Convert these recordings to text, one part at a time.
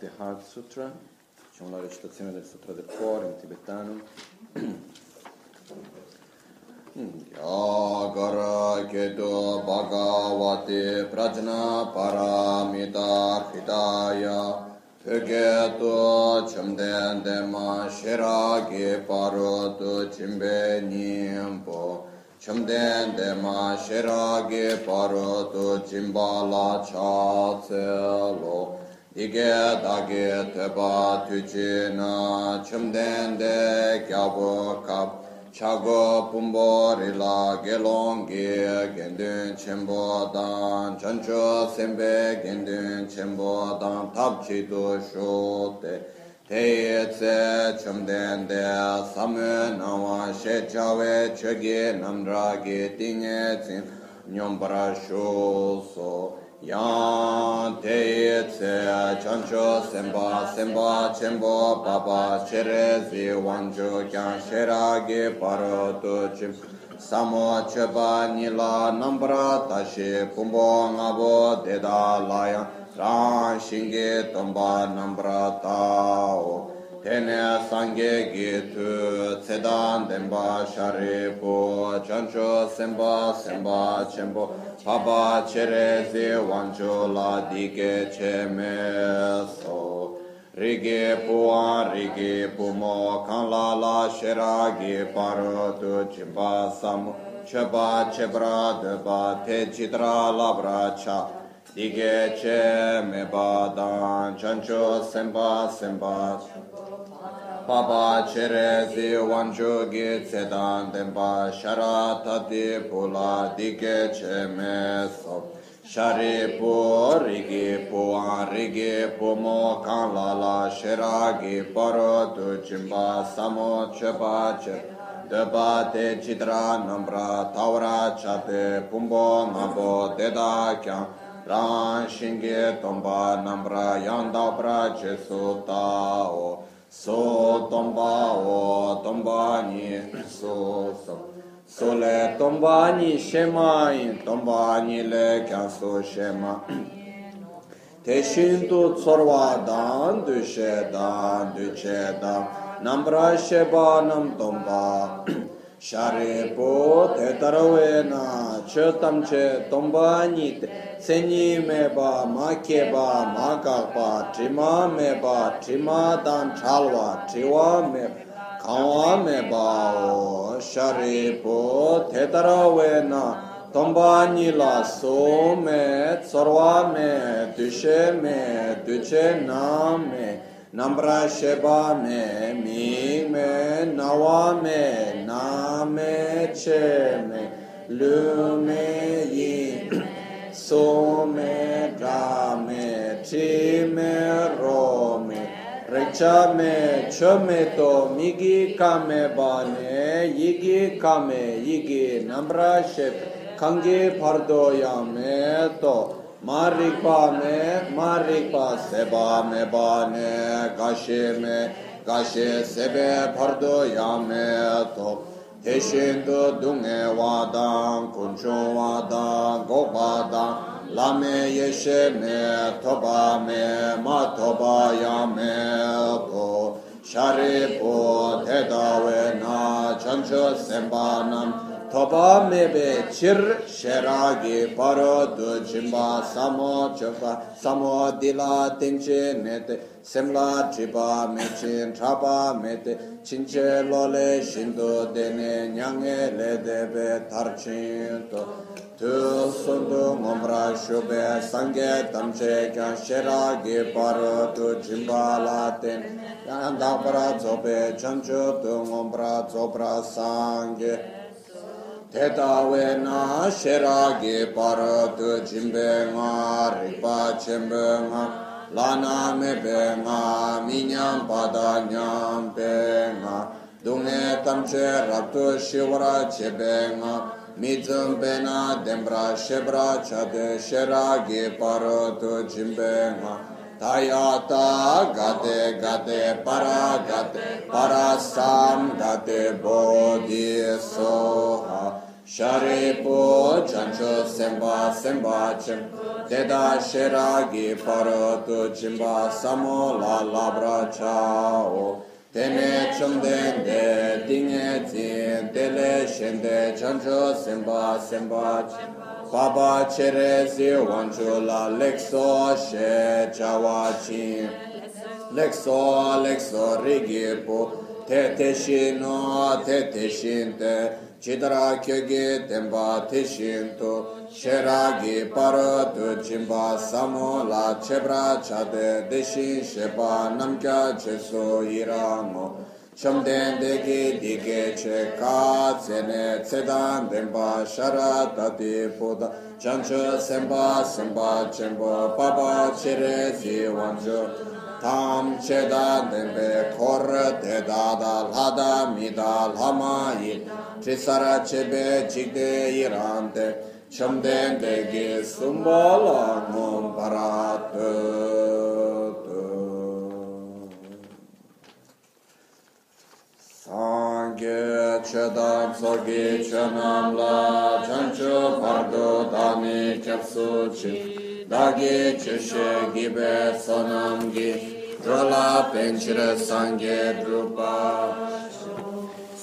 the Heart Sutra, c'è la recitazione del Sutra del Cuore in tibetano. Yagara keto bhagavate prajna paramita Hidaya Pyogeto chumden dema shiragi parotu chimbe nyingpo Chumden dema shiragi parotu chimbala chatse. tige dage teba tuji na chumdende gyabo kap chago pumbo rila gelongi gendun chenpo dan chancho sembe gendun chenpo dan tabchi du shote teye tse chumdende samu nawa she chawe choge namra tinge tsin. nyombara sho so yang te tse chancho semba semba chenpo papa chere zi wancho kyang shera ge paro tu chim. Samo cheba nila nambara tashi kumbo ngabo deda layang rang shingi tomba nambara tao tene sangye gi tu tsedan denpa shari po chancho semba semba chenpo papa chere wancho la dike che me so. Rige puan rige pumo kan la la shera gi paro tu chimpa samu cheba chebra deba te chitra la bracha Dige che me badan chancho semba semba Papa chere zi wancho gi tsedan denpa shara tati pula dige che me so Shari pu rigi pu an rigi pu mo kan la la shira gi paro tu chimba samo chepa che Deba te chitra nambra tawra chate pumbo ngabo deda kyang rāng shīngi tōmbā nāmbrā yāndā prā che sō so tomba o tomba ni so so. So le tomba ni shema in tomba ni le kya so shema. Te shin tu tsorwa dan du she dan du che dan. Nambra sheba nam tomba. Sharipo te tarawe na che tamche tomba ni te senyi me ba ma ke ba ma ka ba trima me ba trima dan chalwa triwa me kawa me ba o. Sharipo te tarawe na tomba ni la so me tsorwa me dushe me duche na me nambra sheba me mi me nawa me na me che me lu me yin so me dra me chi me ro me recha me cho me to migi kame ba ne yigi kame yigi nambra shep kange pardo ya me to marikpa me marikpa seba me ba ne gashe me gashe sebe pardo ya me to Teshindu dunge wadang, kunchu wadang, gopadang, lame yeshe me, toba me, ma toba ya me, to sharipu tedawe na, chancho semba nam, Tapa mebe chir sheragi paro du chimba samo chopa samo dila tingche nete semla chipa mechin chapa mete chinche lole shindu dene nyange le debe tarchin to. Tu sundu ngomra shube sange tamche kya sheragi paro du chimba la ten. Kya ndakpara zobe chanchu tu ngomra zobra sange Tetawe na sheragi paradu jimbe nga ripa chimbe nga lana mebe nga minyam pada nyam pe nga dunge tamche rabtu shivra chebe nga mizum bena dembra shebra chade sheragi paradu jimbe nga tayata gade gade para gade para sam gade bodhi soha sharipo chancho semba semba chem Deda sheragi parotu jimba samo la labra chao. Tene chumden de dinge zin tele shende chancho semba semba Baba chere zi wanchu la lekso she chawa chin. Lekso lekso rigi pu te te shino te te shinte. Chidara kyoge temba te shinto. Sheragi paratu jimba samo la chebra chade deshi sheba namkya cheso iramo Shamden degi dige che ka tsene tsedan denpa shara tati puda Chancho semba semba chenpo papa chere zi wancho Tam cheda denpe kor te dada lhada mida lhama yin Trisara chebe chikde irante chamden degi sumbala nom parat Sangye chedam sogi chanam la chancho pardo dani chapsu chi dagi cheshe gibe sonam gi drola penchire sangye drupa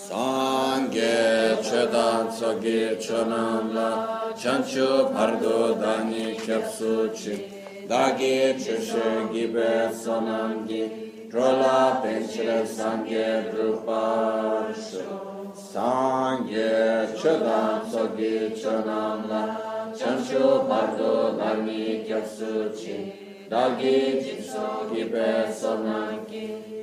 Sangye chedan sogi chanam la chancho pardo dani kyapsu chi dagi chushe gibe sonam gi drola penchire sangye drupa sangye chedan sogi chanam la chancho pardo dani kyapsu chi dagi chushe gibe sonam gi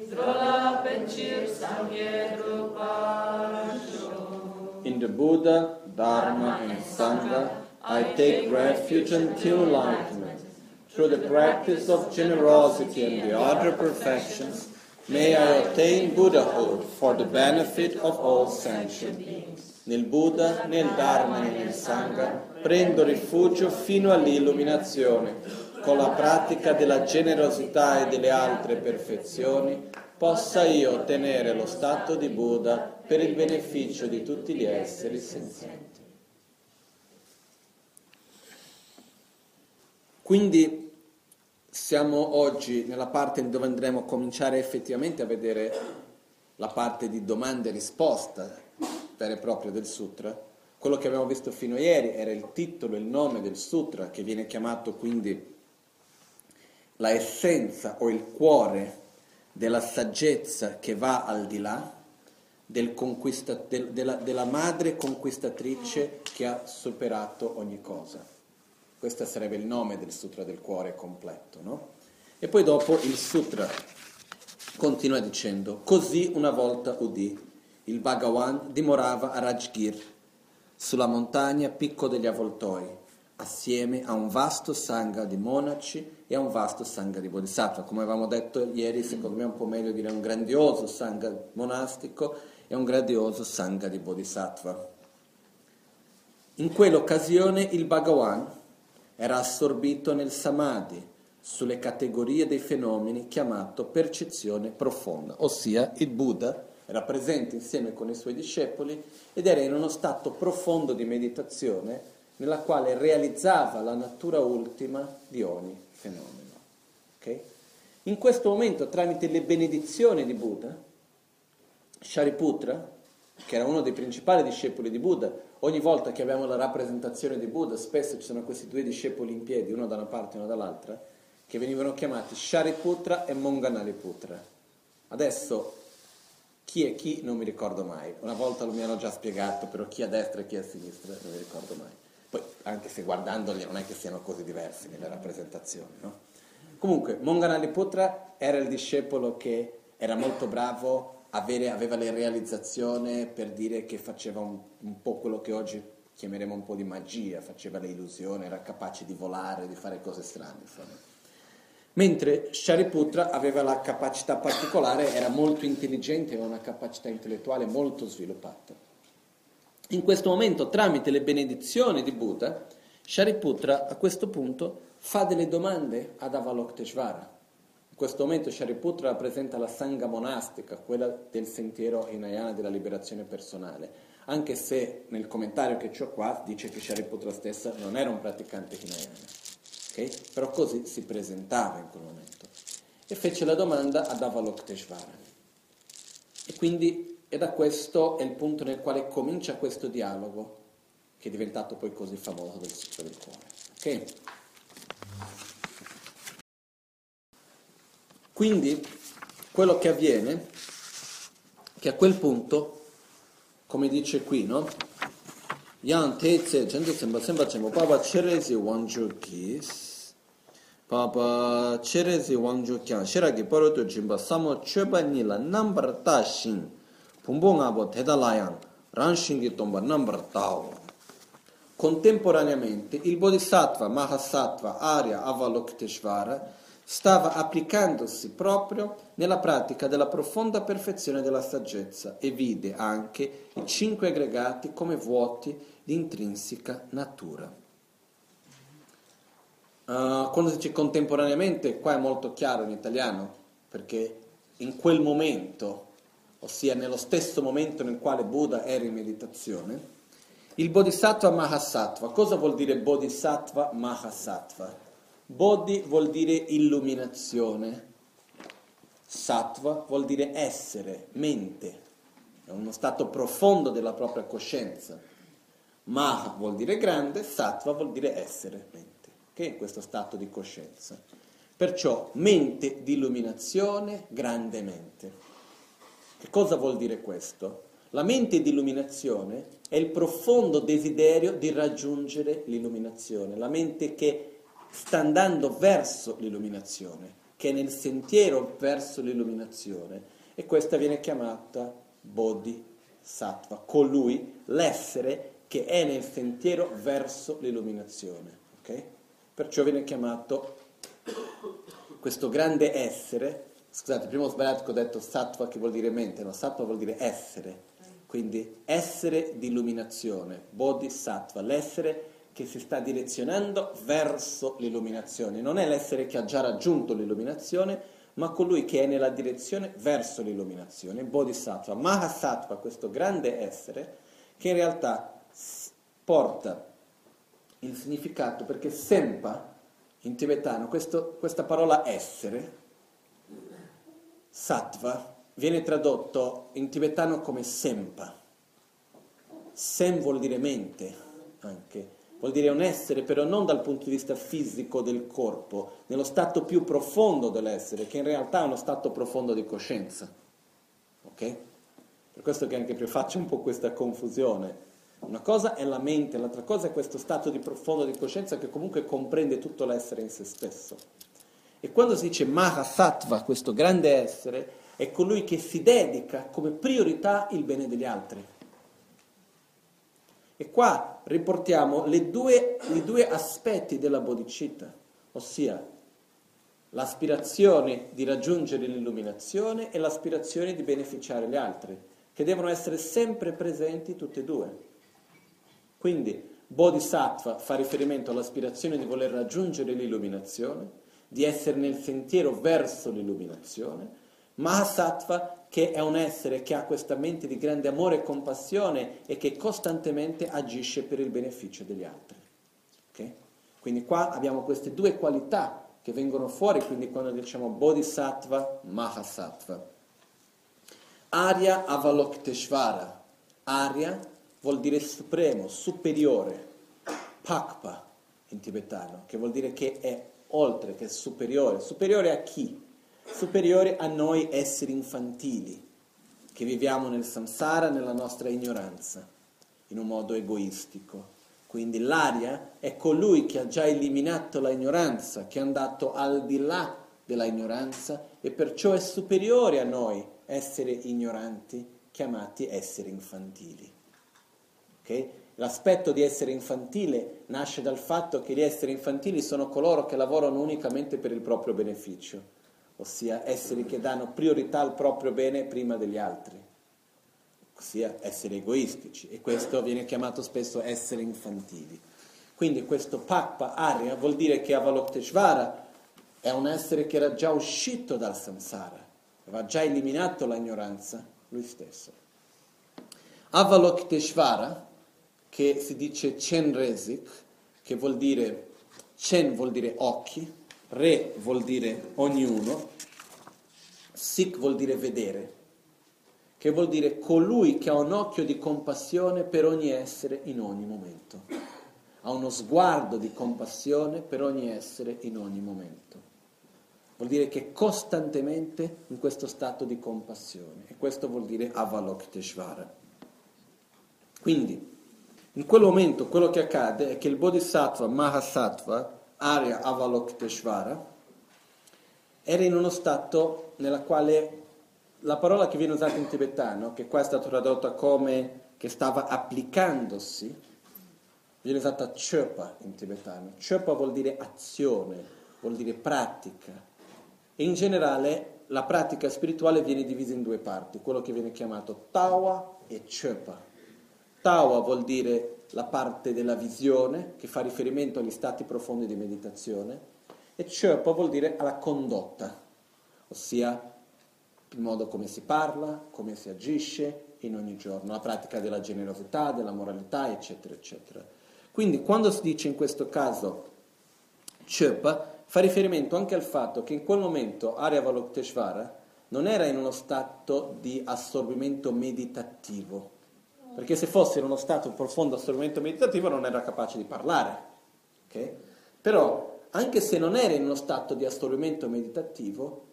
in the Buddha, Dharma, and Sangha, I take refuge until enlightenment. Through the practice of generosity and the other perfections, may I attain Buddhahood for the benefit of all sentient beings. nel Buddha, nel Dharma e nel Sangha, prendo rifugio fino all'illuminazione. Con la pratica della generosità e delle altre perfezioni, possa io ottenere lo stato di Buddha per il beneficio di tutti gli esseri senzienti. Quindi siamo oggi nella parte dove andremo a cominciare effettivamente a vedere la parte di domanda e risposta vera e propria del sutra. Quello che abbiamo visto fino a ieri era il titolo, il nome del sutra, che viene chiamato quindi la essenza o il cuore della saggezza che va al di là del del, della, della madre conquistatrice che ha superato ogni cosa. Questo sarebbe il nome del Sutra del Cuore completo, no? E poi dopo il Sutra continua dicendo, così una volta udì, il Bhagavan dimorava a Rajgir, sulla montagna Picco degli Avvoltoi, assieme a un vasto sangha di monaci e a un vasto sangha di bodhisattva. Come avevamo detto ieri, secondo me è un po' meglio dire un grandioso sangha monastico e un grandioso sangha di bodhisattva. In quell'occasione il Bhagavan era assorbito nel samadhi, sulle categorie dei fenomeni chiamato percezione profonda, ossia il Buddha era presente insieme con i suoi discepoli ed era in uno stato profondo di meditazione nella quale realizzava la natura ultima di ogni fenomeno. Okay? In questo momento, tramite le benedizioni di Buddha, Shariputra, che era uno dei principali discepoli di Buddha, ogni volta che abbiamo la rappresentazione di Buddha, spesso ci sono questi due discepoli in piedi, uno da una parte e uno dall'altra, che venivano chiamati Shariputra e Monganaliputra. Adesso chi è chi non mi ricordo mai, una volta lo mi hanno già spiegato, però chi a destra e chi a sinistra non mi ricordo mai. Poi, anche se guardandoli non è che siano così diversi nelle rappresentazioni, no? Comunque, Monganaliputra era il discepolo che era molto bravo avere, aveva la realizzazione per dire che faceva un, un, po' quello che oggi chiameremo un po' di magia, faceva le illusioni, era capace di volare, di fare cose strane. Insomma. Mentre Shariputra aveva la capacità particolare, era molto intelligente, aveva una capacità intellettuale molto sviluppata. In questo momento, tramite le benedizioni di Buddha, Shariputra a questo punto fa delle domande ad Avalokiteshvara. In questo momento Shariputra rappresenta la sangha monastica, quella del sentiero Hinayana della liberazione personale, anche se nel commentario che ho qua dice che Shariputra stessa non era un praticante Hinayana, okay? però così si presentava in quel momento. E fece la domanda ad Avalokiteshvara. E quindi è da questo è il punto nel quale comincia questo dialogo, che è diventato poi così famoso del Sutra del Cuore. Okay? Quindi quello che avviene è che a quel punto, come dice qui, no? Yang te tse jendo semba semba chemo wangju kis papa cherezi wangju kyang shiragi paro to jimba samo cheba ni la number ta shin pumbo nga bo teda layang ran shingi tomba number tao contemporaneamente il bodhisattva mahasattva arya avalokiteshvara stava applicandosi proprio nella pratica della profonda perfezione della saggezza e vide anche i cinque aggregati come vuoti di intrinseca natura. Uh, quando si dice contemporaneamente, qua è molto chiaro in italiano, perché in quel momento, ossia nello stesso momento nel quale Buddha era in meditazione, il Bodhisattva Mahasattva, cosa vuol dire Bodhisattva Mahasattva? Bodhi vuol dire illuminazione, sattva vuol dire essere, mente, è uno stato profondo della propria coscienza. Maha vuol dire grande, sattva vuol dire essere, mente, che è questo stato di coscienza. Perciò mente di illuminazione, grande mente. Che cosa vuol dire questo? La mente di illuminazione è il profondo desiderio di raggiungere l'illuminazione, la mente che sta andando verso l'illuminazione, che è nel sentiero verso l'illuminazione e questa viene chiamata Bodhisattva, colui, l'essere che è nel sentiero verso l'illuminazione. Okay? Perciò viene chiamato questo grande essere, scusate, prima ho sbagliato che ho detto sattva che vuol dire mente, ma sattva vuol dire essere, quindi essere di illuminazione, bodhisattva, l'essere che si sta direzionando verso l'illuminazione, non è l'essere che ha già raggiunto l'illuminazione, ma colui che è nella direzione verso l'illuminazione, bodhisattva, mahasattva, questo grande essere, che in realtà porta il significato, perché sempa in tibetano, questo, questa parola essere, sattva, viene tradotto in tibetano come sempa. Sem vuol dire mente anche, vuol dire un essere però non dal punto di vista fisico del corpo, nello stato più profondo dell'essere, che in realtà è uno stato profondo di coscienza. Ok? Per questo che anche faccio un po' questa confusione una cosa è la mente, l'altra cosa è questo stato di profondo di coscienza che comunque comprende tutto l'essere in se stesso. E quando si dice Mahasattva, questo grande essere, è colui che si dedica come priorità il bene degli altri. E qua riportiamo due, i due aspetti della bodhicitta, ossia l'aspirazione di raggiungere l'illuminazione e l'aspirazione di beneficiare gli altri, che devono essere sempre presenti tutte e due. Quindi Bodhisattva fa riferimento all'aspirazione di voler raggiungere l'illuminazione, di essere nel sentiero verso l'illuminazione, Mahasattva che è un essere che ha questa mente di grande amore e compassione e che costantemente agisce per il beneficio degli altri. Okay? Quindi qua abbiamo queste due qualità che vengono fuori, quindi quando diciamo Bodhisattva, Mahasattva. Arya Avalokteshvara. Arya vuol dire supremo, superiore, pakpa in tibetano, che vuol dire che è oltre, che è superiore. Superiore a chi? Superiore a noi esseri infantili, che viviamo nel samsara, nella nostra ignoranza, in un modo egoistico. Quindi l'aria è colui che ha già eliminato la ignoranza, che è andato al di là della ignoranza e perciò è superiore a noi, esseri ignoranti, chiamati esseri infantili. Okay? L'aspetto di essere infantile nasce dal fatto che gli esseri infantili sono coloro che lavorano unicamente per il proprio beneficio, ossia esseri che danno priorità al proprio bene prima degli altri, ossia esseri egoistici, e questo viene chiamato spesso essere infantili. Quindi questo Pakpa Arya vuol dire che Avalokteshvara è un essere che era già uscito dal samsara, aveva già eliminato l'ignoranza lui stesso. Avalokteshvara che si dice Chen Resik, che vuol dire, Chen vuol dire occhi, Re vuol dire ognuno, Sik vuol dire vedere, che vuol dire colui che ha un occhio di compassione per ogni essere in ogni momento. Ha uno sguardo di compassione per ogni essere in ogni momento. Vuol dire che è costantemente in questo stato di compassione. E questo vuol dire Avalokteshvara. Quindi, in quel momento quello che accade è che il Bodhisattva Mahasattva, Arya Avalokteshvara, era in uno stato nella quale la parola che viene usata in tibetano, che qua è stata tradotta come che stava applicandosi, viene usata chöpa in tibetano. Chöpa vuol dire azione, vuol dire pratica. E in generale la pratica spirituale viene divisa in due parti, quello che viene chiamato tawa e chöpa. Tawa vuol dire la parte della visione, che fa riferimento agli stati profondi di meditazione, e Chöpa vuol dire alla condotta, ossia il modo come si parla, come si agisce in ogni giorno, la pratica della generosità, della moralità, eccetera, eccetera. Quindi quando si dice in questo caso Chöpa, fa riferimento anche al fatto che in quel momento Arya Valokteshvara non era in uno stato di assorbimento meditativo, perché se fosse in uno stato profondo assorbimento meditativo non era capace di parlare. Okay? Però, anche se non era in uno stato di assorbimento meditativo,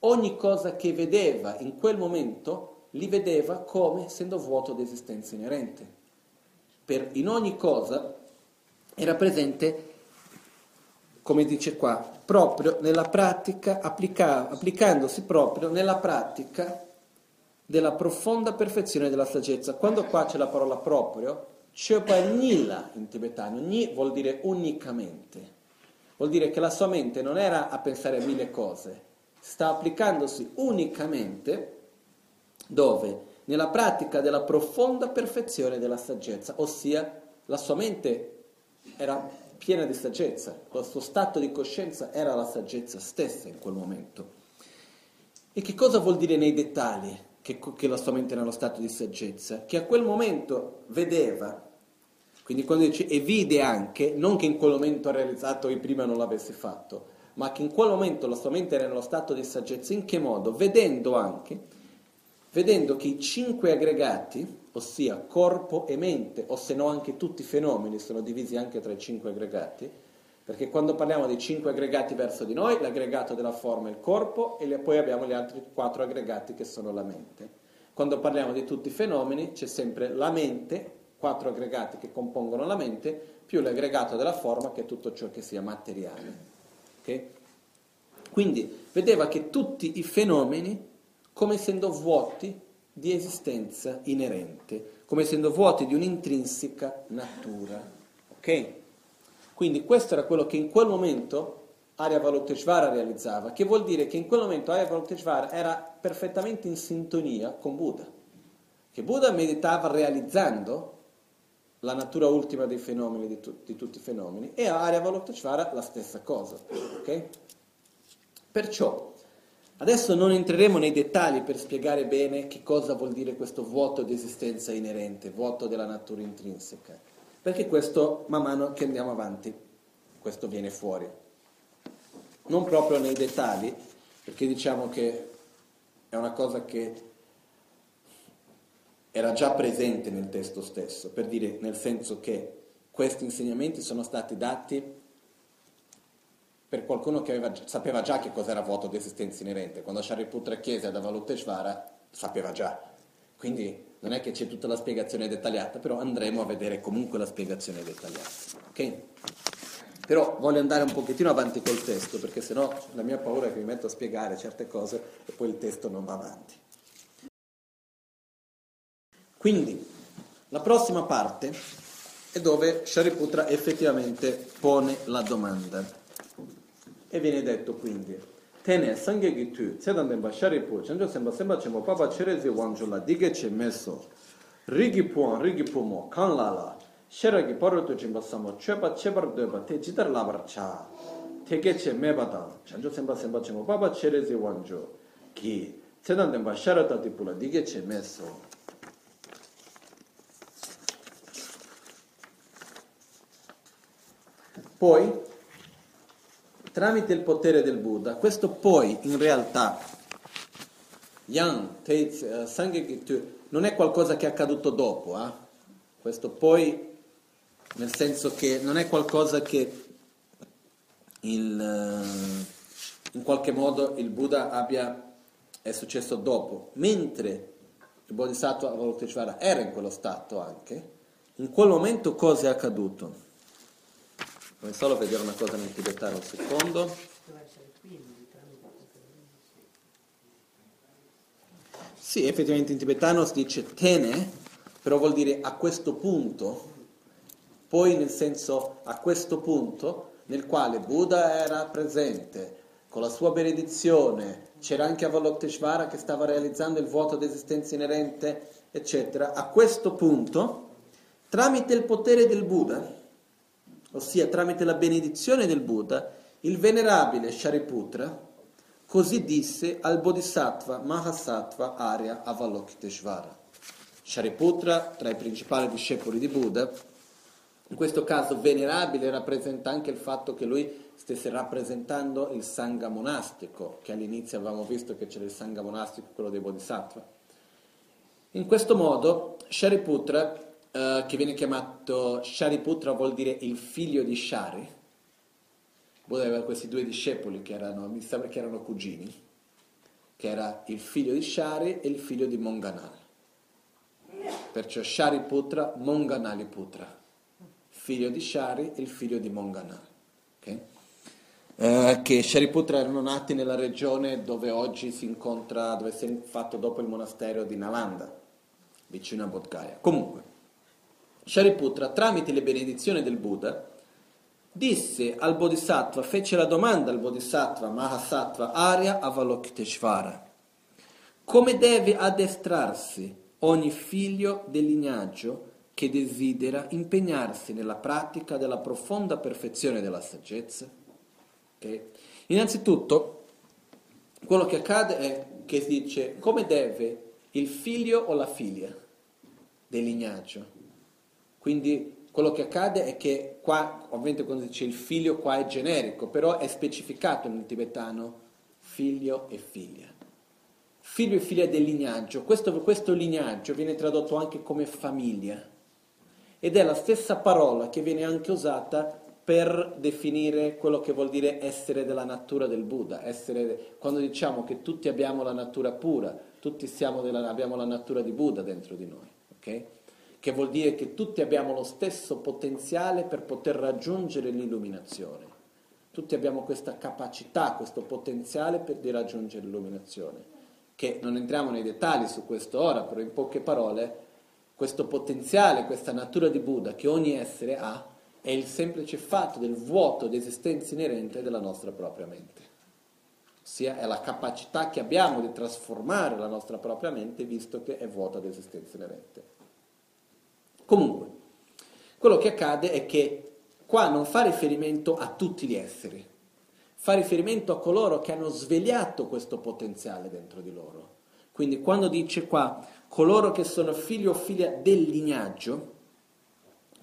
ogni cosa che vedeva in quel momento li vedeva come essendo vuoto di esistenza inerente. Per, in ogni cosa era presente, come dice qua, proprio nella pratica, applica, applicandosi proprio nella pratica della profonda perfezione della saggezza. Quando qua c'è la parola proprio, Chopa Nila in tibetano, Ni vuol dire unicamente, vuol dire che la sua mente non era a pensare a mille cose, sta applicandosi unicamente dove? nella pratica della profonda perfezione della saggezza, ossia la sua mente era piena di saggezza, il suo stato di coscienza era la saggezza stessa in quel momento. E che cosa vuol dire nei dettagli che, che la sua mente era nello stato di saggezza? Che a quel momento vedeva, quindi quando dice e vide anche, non che in quel momento ha realizzato e prima non l'avesse fatto, ma che in quel momento la sua mente era nello stato di saggezza, in che modo? Vedendo anche, vedendo che i cinque aggregati, ossia corpo e mente, o se no anche tutti i fenomeni, sono divisi anche tra i cinque aggregati, perché quando parliamo dei cinque aggregati verso di noi, l'aggregato della forma è il corpo e poi abbiamo gli altri quattro aggregati che sono la mente. Quando parliamo di tutti i fenomeni c'è sempre la mente, quattro aggregati che compongono la mente, più l'aggregato della forma che è tutto ciò che sia materiale. Okay? Quindi vedeva che tutti i fenomeni, come essendo vuoti di esistenza inerente, come essendo vuoti di un'intrinseca natura. Ok? Quindi questo era quello che in quel momento Arya Valokiteshvara realizzava, che vuol dire che in quel momento Arya Valokiteshvara era perfettamente in sintonia con Buddha, che Buddha meditava realizzando la natura ultima dei fenomeni, di, tu, di tutti i fenomeni, e Arya Valokiteshvara la stessa cosa. Okay? Perciò, adesso non entreremo nei dettagli per spiegare bene che cosa vuol dire questo vuoto di esistenza inerente, vuoto della natura intrinseca perché questo man mano che andiamo avanti, questo viene fuori. Non proprio nei dettagli, perché diciamo che è una cosa che era già presente nel testo stesso, per dire nel senso che questi insegnamenti sono stati dati per qualcuno che aveva, sapeva già che cos'era vuoto di esistenza inerente. Quando Shariputra chiese ad Avalokiteshvara, sapeva già. Quindi non è che c'è tutta la spiegazione dettagliata, però andremo a vedere comunque la spiegazione dettagliata. Ok? Però voglio andare un pochettino avanti col testo, perché sennò la mia paura è che mi metto a spiegare certe cose e poi il testo non va avanti. Quindi, la prossima parte è dove Shariputra effettivamente pone la domanda. E viene detto quindi, 테네 성격이 투 세단된 바 샤리포 전조 셈바 셈바 쳔모 바바 체레지 왕줄라 디게체 메소 리기 포 리기 포모 칸라라 샤라기 바로도 쳔바 사모 쳔바 쳔바르도 바 테지더 라바르차 테게체 메바다 전조 셈바 셈바 쳔모 바바 체레지 왕조 기 세단된 바 샤라다 디불라 디게체 메소 poi tramite il potere del Buddha. Questo poi in realtà, Sangye non è qualcosa che è accaduto dopo, eh? questo poi nel senso che non è qualcosa che il, uh, in qualche modo il Buddha abbia, è successo dopo, mentre il Bodhisattva Avalokiteshvara era in quello stato anche, in quel momento cosa è accaduto? Vuoi solo vedere una cosa nel tibetano un secondo? Sì, effettivamente in tibetano si dice tene, però vuol dire a questo punto, poi nel senso a questo punto nel quale Buddha era presente, con la sua benedizione, c'era anche Avalokiteshvara che stava realizzando il vuoto d'esistenza inerente, eccetera. A questo punto, tramite il potere del Buddha, ossia tramite la benedizione del Buddha, il venerabile Shariputra così disse al Bodhisattva Mahasattva Arya Avalokiteshvara. Shariputra, tra i principali discepoli di Buddha, in questo caso venerabile rappresenta anche il fatto che lui stesse rappresentando il sangha monastico, che all'inizio avevamo visto che c'era il sangha monastico, quello dei Bodhisattva. In questo modo Shariputra eh, che viene chiamato Shariputra, vuol dire il figlio di Shari. Buddha aveva questi due discepoli che erano, mi sembra che erano cugini, che era il figlio di Shari e il figlio di Monganal. Perciò Shariputra, Monganaliputra, figlio di Shari e il figlio di Monganal. Okay? Eh, che Shariputra erano nati nella regione dove oggi si incontra, dove si è fatto dopo il monastero di Nalanda, vicino a Bodh Comunque, Shariputra, tramite le benedizioni del Buddha, disse al Bodhisattva, fece la domanda al Bodhisattva Mahasattva Arya Avalokiteshvara, come deve addestrarsi ogni figlio del lignaggio che desidera impegnarsi nella pratica della profonda perfezione della saggezza. Okay? Innanzitutto, quello che accade è che si dice come deve il figlio o la figlia del lignaggio. Quindi quello che accade è che qua, ovviamente quando si dice il figlio qua è generico, però è specificato nel tibetano figlio e figlia. Figlio e figlia del lignaggio. Questo, questo lignaggio viene tradotto anche come famiglia ed è la stessa parola che viene anche usata per definire quello che vuol dire essere della natura del Buddha, essere, quando diciamo che tutti abbiamo la natura pura, tutti della, abbiamo la natura di Buddha dentro di noi, ok? Che vuol dire che tutti abbiamo lo stesso potenziale per poter raggiungere l'illuminazione. Tutti abbiamo questa capacità, questo potenziale per, di raggiungere l'illuminazione. Che non entriamo nei dettagli su questo ora, però in poche parole, questo potenziale, questa natura di Buddha che ogni essere ha, è il semplice fatto del vuoto di esistenza inerente della nostra propria mente. Ossia è la capacità che abbiamo di trasformare la nostra propria mente visto che è vuota di esistenza inerente. Comunque, quello che accade è che qua non fa riferimento a tutti gli esseri, fa riferimento a coloro che hanno svegliato questo potenziale dentro di loro. Quindi quando dice qua coloro che sono figli o figlia del lignaggio,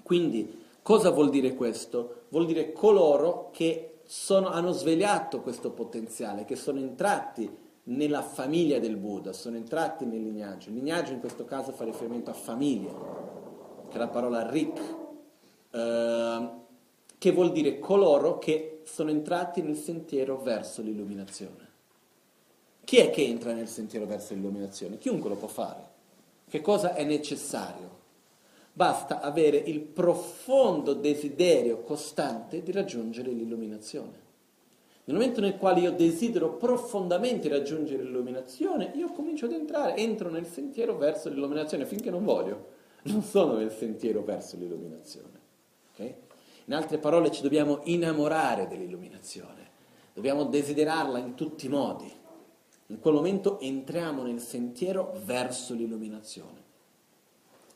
quindi Cosa vuol dire questo? Vuol dire coloro che sono, hanno svegliato questo potenziale, che sono entrati nella famiglia del Buddha, sono entrati nel lignaggio. Il lignaggio in questo caso fa riferimento a famiglia, che è la parola rik, eh, che vuol dire coloro che sono entrati nel sentiero verso l'illuminazione. Chi è che entra nel sentiero verso l'illuminazione? Chiunque lo può fare. Che cosa è necessario? Basta avere il profondo desiderio costante di raggiungere l'illuminazione. Nel momento nel quale io desidero profondamente raggiungere l'illuminazione, io comincio ad entrare, entro nel sentiero verso l'illuminazione finché non voglio. Non sono nel sentiero verso l'illuminazione. Okay? In altre parole ci dobbiamo innamorare dell'illuminazione, dobbiamo desiderarla in tutti i modi. In quel momento entriamo nel sentiero verso l'illuminazione.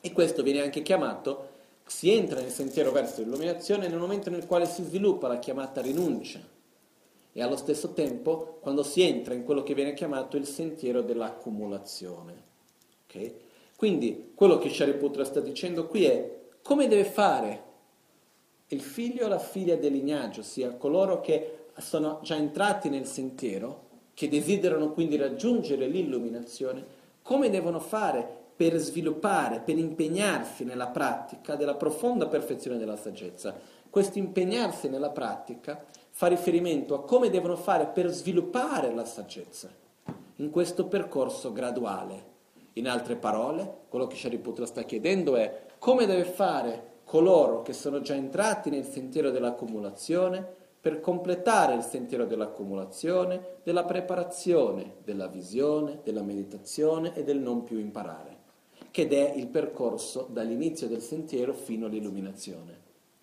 E questo viene anche chiamato, si entra nel sentiero verso l'illuminazione nel momento nel quale si sviluppa la chiamata rinuncia e allo stesso tempo quando si entra in quello che viene chiamato il sentiero dell'accumulazione. Okay? Quindi quello che Shariputra sta dicendo qui è come deve fare il figlio o la figlia del lignaggio, ossia coloro che sono già entrati nel sentiero, che desiderano quindi raggiungere l'illuminazione, come devono fare per sviluppare, per impegnarsi nella pratica della profonda perfezione della saggezza. Questo impegnarsi nella pratica fa riferimento a come devono fare per sviluppare la saggezza in questo percorso graduale. In altre parole, quello che Shariputra sta chiedendo è come deve fare coloro che sono già entrati nel sentiero dell'accumulazione per completare il sentiero dell'accumulazione, della preparazione, della visione, della meditazione e del non più imparare che è il percorso dall'inizio del sentiero fino all'illuminazione.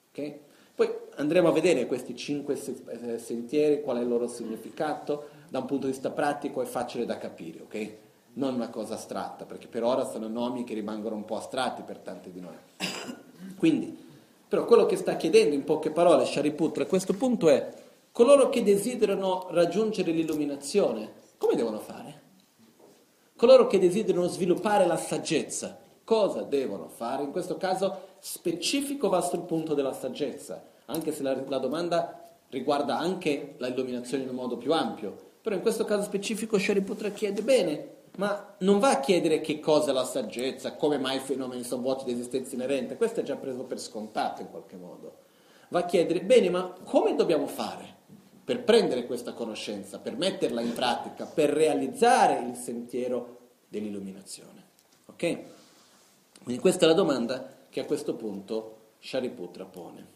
Okay? Poi andremo a vedere questi cinque eh, sentieri, qual è il loro significato, da un punto di vista pratico è facile da capire, ok? Non una cosa astratta, perché per ora sono nomi che rimangono un po' astratti per tanti di noi. Quindi, però quello che sta chiedendo in poche parole Shariputra a questo punto è coloro che desiderano raggiungere l'illuminazione, come devono fare? Coloro che desiderano sviluppare la saggezza, cosa devono fare? In questo caso specifico va sul punto della saggezza, anche se la, la domanda riguarda anche l'illuminazione in un modo più ampio. Però in questo caso specifico Shariputra chiede bene, ma non va a chiedere che cosa è la saggezza, come mai i fenomeni sono vuoti di esistenza inerente, questo è già preso per scontato in qualche modo. Va a chiedere, bene, ma come dobbiamo fare? per prendere questa conoscenza, per metterla in pratica, per realizzare il sentiero dell'illuminazione. Ok? Quindi questa è la domanda che a questo punto Shariputra pone.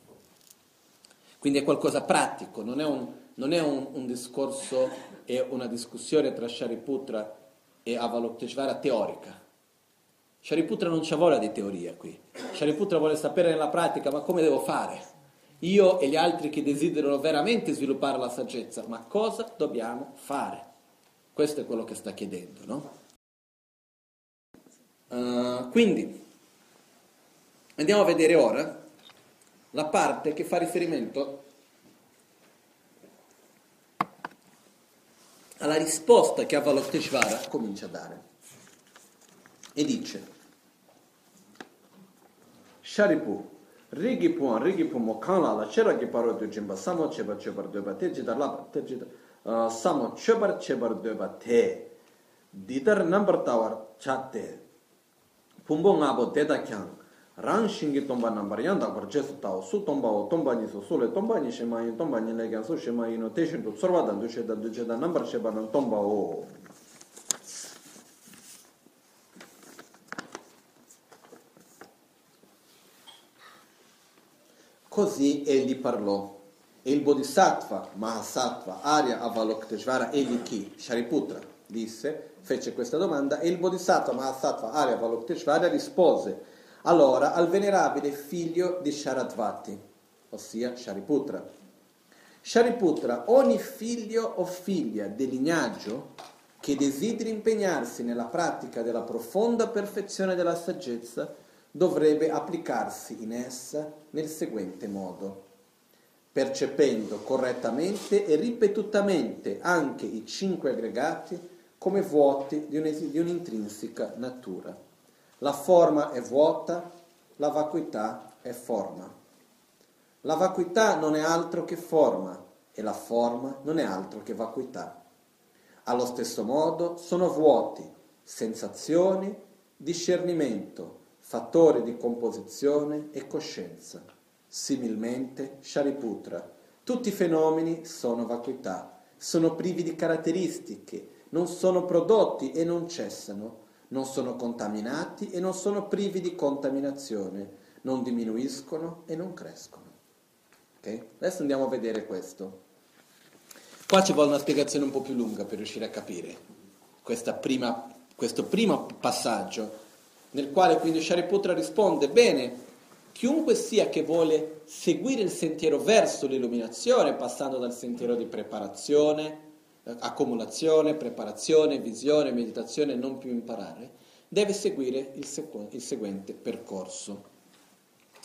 Quindi è qualcosa pratico, non è un, non è un, un discorso e una discussione tra Shariputra e Avalokiteshvara teorica. Shariputra non ci vuole di teoria qui. Shariputra vuole sapere nella pratica, ma come devo fare? io e gli altri che desiderano veramente sviluppare la saggezza, ma cosa dobbiamo fare? Questo è quello che sta chiedendo, no? Uh, quindi, andiamo a vedere ora la parte che fa riferimento alla risposta che Avalokiteshvara comincia a dare. E dice, Sharipu, rigi puan, rigi pumo kanla la chera ki paro tu jimba samo chebar chebar deba te jidar laba, te jidar uh, samo chebar chebar deba te didar nambar tawar chatte pumbo ngabo deda kyang rang shingi tomba nambar yanda kwar jesu tao su tomba o tomba niso su le tomba ni shema yin tomba ni le kyan su shema yin o te shin tu tsorwa dan du she dan du che dan nambar chebar dan tomba o Così egli parlò. E il Bodhisattva, Mahasattva, Arya Avalokiteshvara, egli chi? Shariputra, disse, fece questa domanda e il Bodhisattva, Mahasattva, Arya Avalokiteshvara rispose allora al venerabile figlio di Sharadvati, ossia Shariputra. Shariputra, ogni figlio o figlia del lignaggio che desideri impegnarsi nella pratica della profonda perfezione della saggezza dovrebbe applicarsi in essa nel seguente modo. Percependo correttamente e ripetutamente anche i cinque aggregati come vuoti di, di un'intrinseca natura. La forma è vuota, la vacuità è forma. La vacuità non è altro che forma e la forma non è altro che vacuità. Allo stesso modo sono vuoti sensazioni, discernimento, fattore di composizione e coscienza. Similmente, Shariputra, tutti i fenomeni sono vacuità, sono privi di caratteristiche, non sono prodotti e non cessano, non sono contaminati e non sono privi di contaminazione, non diminuiscono e non crescono. Okay? Adesso andiamo a vedere questo. Qua ci vuole una spiegazione un po' più lunga per riuscire a capire prima, questo primo passaggio nel quale quindi Shariputra risponde, bene, chiunque sia che vuole seguire il sentiero verso l'illuminazione, passando dal sentiero di preparazione, accumulazione, preparazione, visione, meditazione, non più imparare, deve seguire il, sequ- il seguente percorso.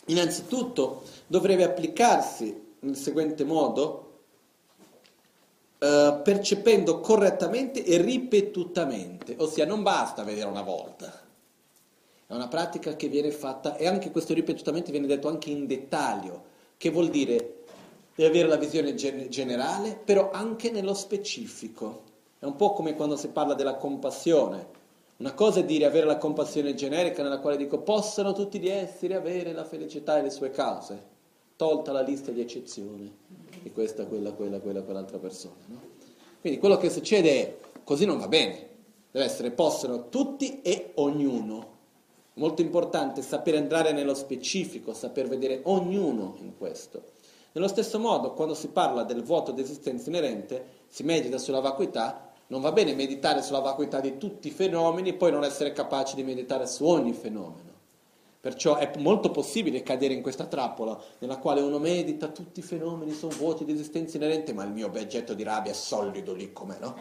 Innanzitutto dovrebbe applicarsi nel seguente modo, Uh, percependo correttamente e ripetutamente, ossia non basta vedere una volta, è una pratica che viene fatta e anche questo ripetutamente viene detto anche in dettaglio, che vuol dire di avere la visione gen- generale, però anche nello specifico. È un po' come quando si parla della compassione. Una cosa è dire avere la compassione generica nella quale dico possano tutti gli esseri avere la felicità e le sue cause, tolta la lista di eccezioni di questa, quella, quella, quella, quell'altra persona. No? Quindi quello che succede è così non va bene, deve essere possano tutti e ognuno Molto importante sapere entrare nello specifico, saper vedere ognuno in questo. Nello stesso modo, quando si parla del vuoto di esistenza inerente, si medita sulla vacuità, non va bene meditare sulla vacuità di tutti i fenomeni e poi non essere capaci di meditare su ogni fenomeno. Perciò è molto possibile cadere in questa trappola nella quale uno medita tutti i fenomeni sono vuoti di esistenza inerente, ma il mio oggetto di rabbia è solido lì com'è, no?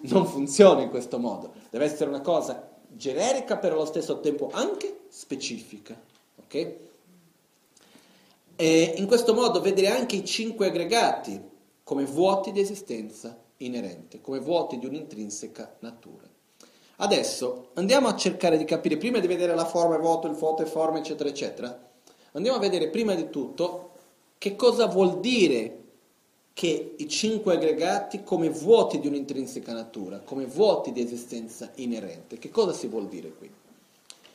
Non funziona in questo modo. Deve essere una cosa generica però allo stesso tempo anche specifica. ok? E in questo modo vedere anche i cinque aggregati come vuoti di esistenza inerente, come vuoti di un'intrinseca natura. Adesso andiamo a cercare di capire, prima di vedere la forma e vuoto, il vuoto e forma, eccetera, eccetera, andiamo a vedere prima di tutto che cosa vuol dire che i cinque aggregati come vuoti di un'intrinseca natura, come vuoti di esistenza inerente. Che cosa si vuol dire qui?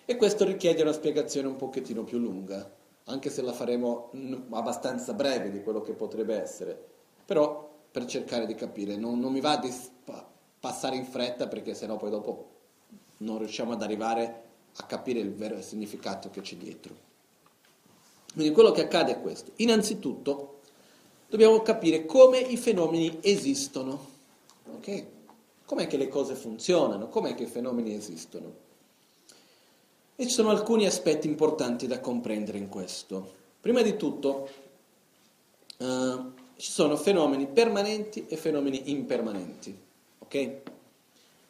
E questo richiede una spiegazione un pochettino più lunga, anche se la faremo abbastanza breve di quello che potrebbe essere, però per cercare di capire, non, non mi va di passare in fretta perché sennò poi dopo non riusciamo ad arrivare a capire il vero significato che c'è dietro. Quindi quello che accade è questo. Innanzitutto, dobbiamo capire come i fenomeni esistono. Okay? Com'è che le cose funzionano? Com'è che i fenomeni esistono? E ci sono alcuni aspetti importanti da comprendere in questo. Prima di tutto, eh, ci sono fenomeni permanenti e fenomeni impermanenti. Okay?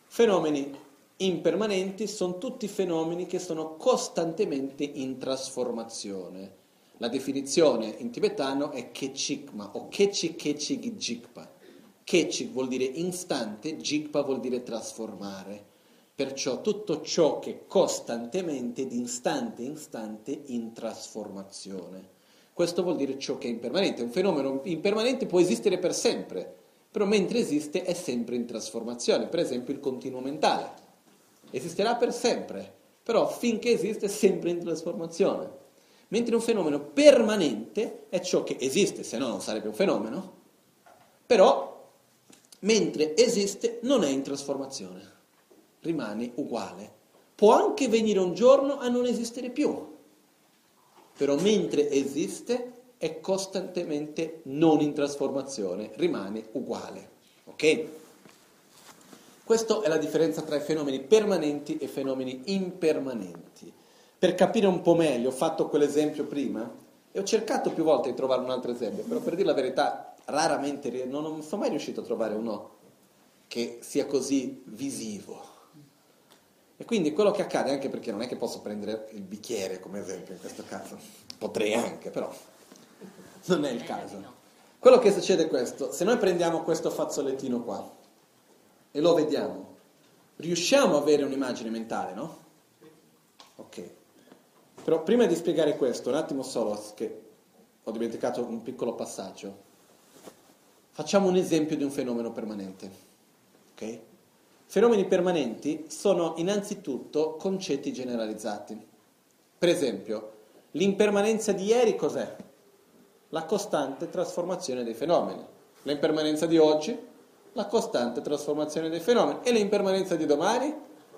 Fenomeni impermanenti sono tutti fenomeni che sono costantemente in trasformazione. La definizione in tibetano è kechikma o kechi kechig jikpa. Kechik vuol dire istante, jikpa vuol dire trasformare. Perciò tutto ciò che costantemente, di istante in istante, in trasformazione. Questo vuol dire ciò che è impermanente. Un fenomeno impermanente può esistere per sempre, però mentre esiste è sempre in trasformazione. Per esempio il continuo mentale. Esisterà per sempre, però finché esiste è sempre in trasformazione. Mentre un fenomeno permanente è ciò che esiste, se no non sarebbe un fenomeno, però mentre esiste non è in trasformazione, rimane uguale. Può anche venire un giorno a non esistere più, però mentre esiste è costantemente non in trasformazione, rimane uguale. Ok? Questa è la differenza tra i fenomeni permanenti e fenomeni impermanenti. Per capire un po' meglio, ho fatto quell'esempio prima e ho cercato più volte di trovare un altro esempio, però per dire la verità, raramente non sono mai riuscito a trovare uno che sia così visivo. E quindi quello che accade, anche perché non è che posso prendere il bicchiere come esempio in questo caso, potrei anche, però non è il caso. Quello che succede è questo, se noi prendiamo questo fazzolettino qua e lo vediamo, riusciamo ad avere un'immagine mentale, no? Ok. Però prima di spiegare questo, un attimo solo, che ho dimenticato un piccolo passaggio, facciamo un esempio di un fenomeno permanente. Ok? Fenomeni permanenti sono innanzitutto concetti generalizzati. Per esempio, l'impermanenza di ieri cos'è? La costante trasformazione dei fenomeni. L'impermanenza di oggi? La costante trasformazione dei fenomeni. E l'impermanenza di domani?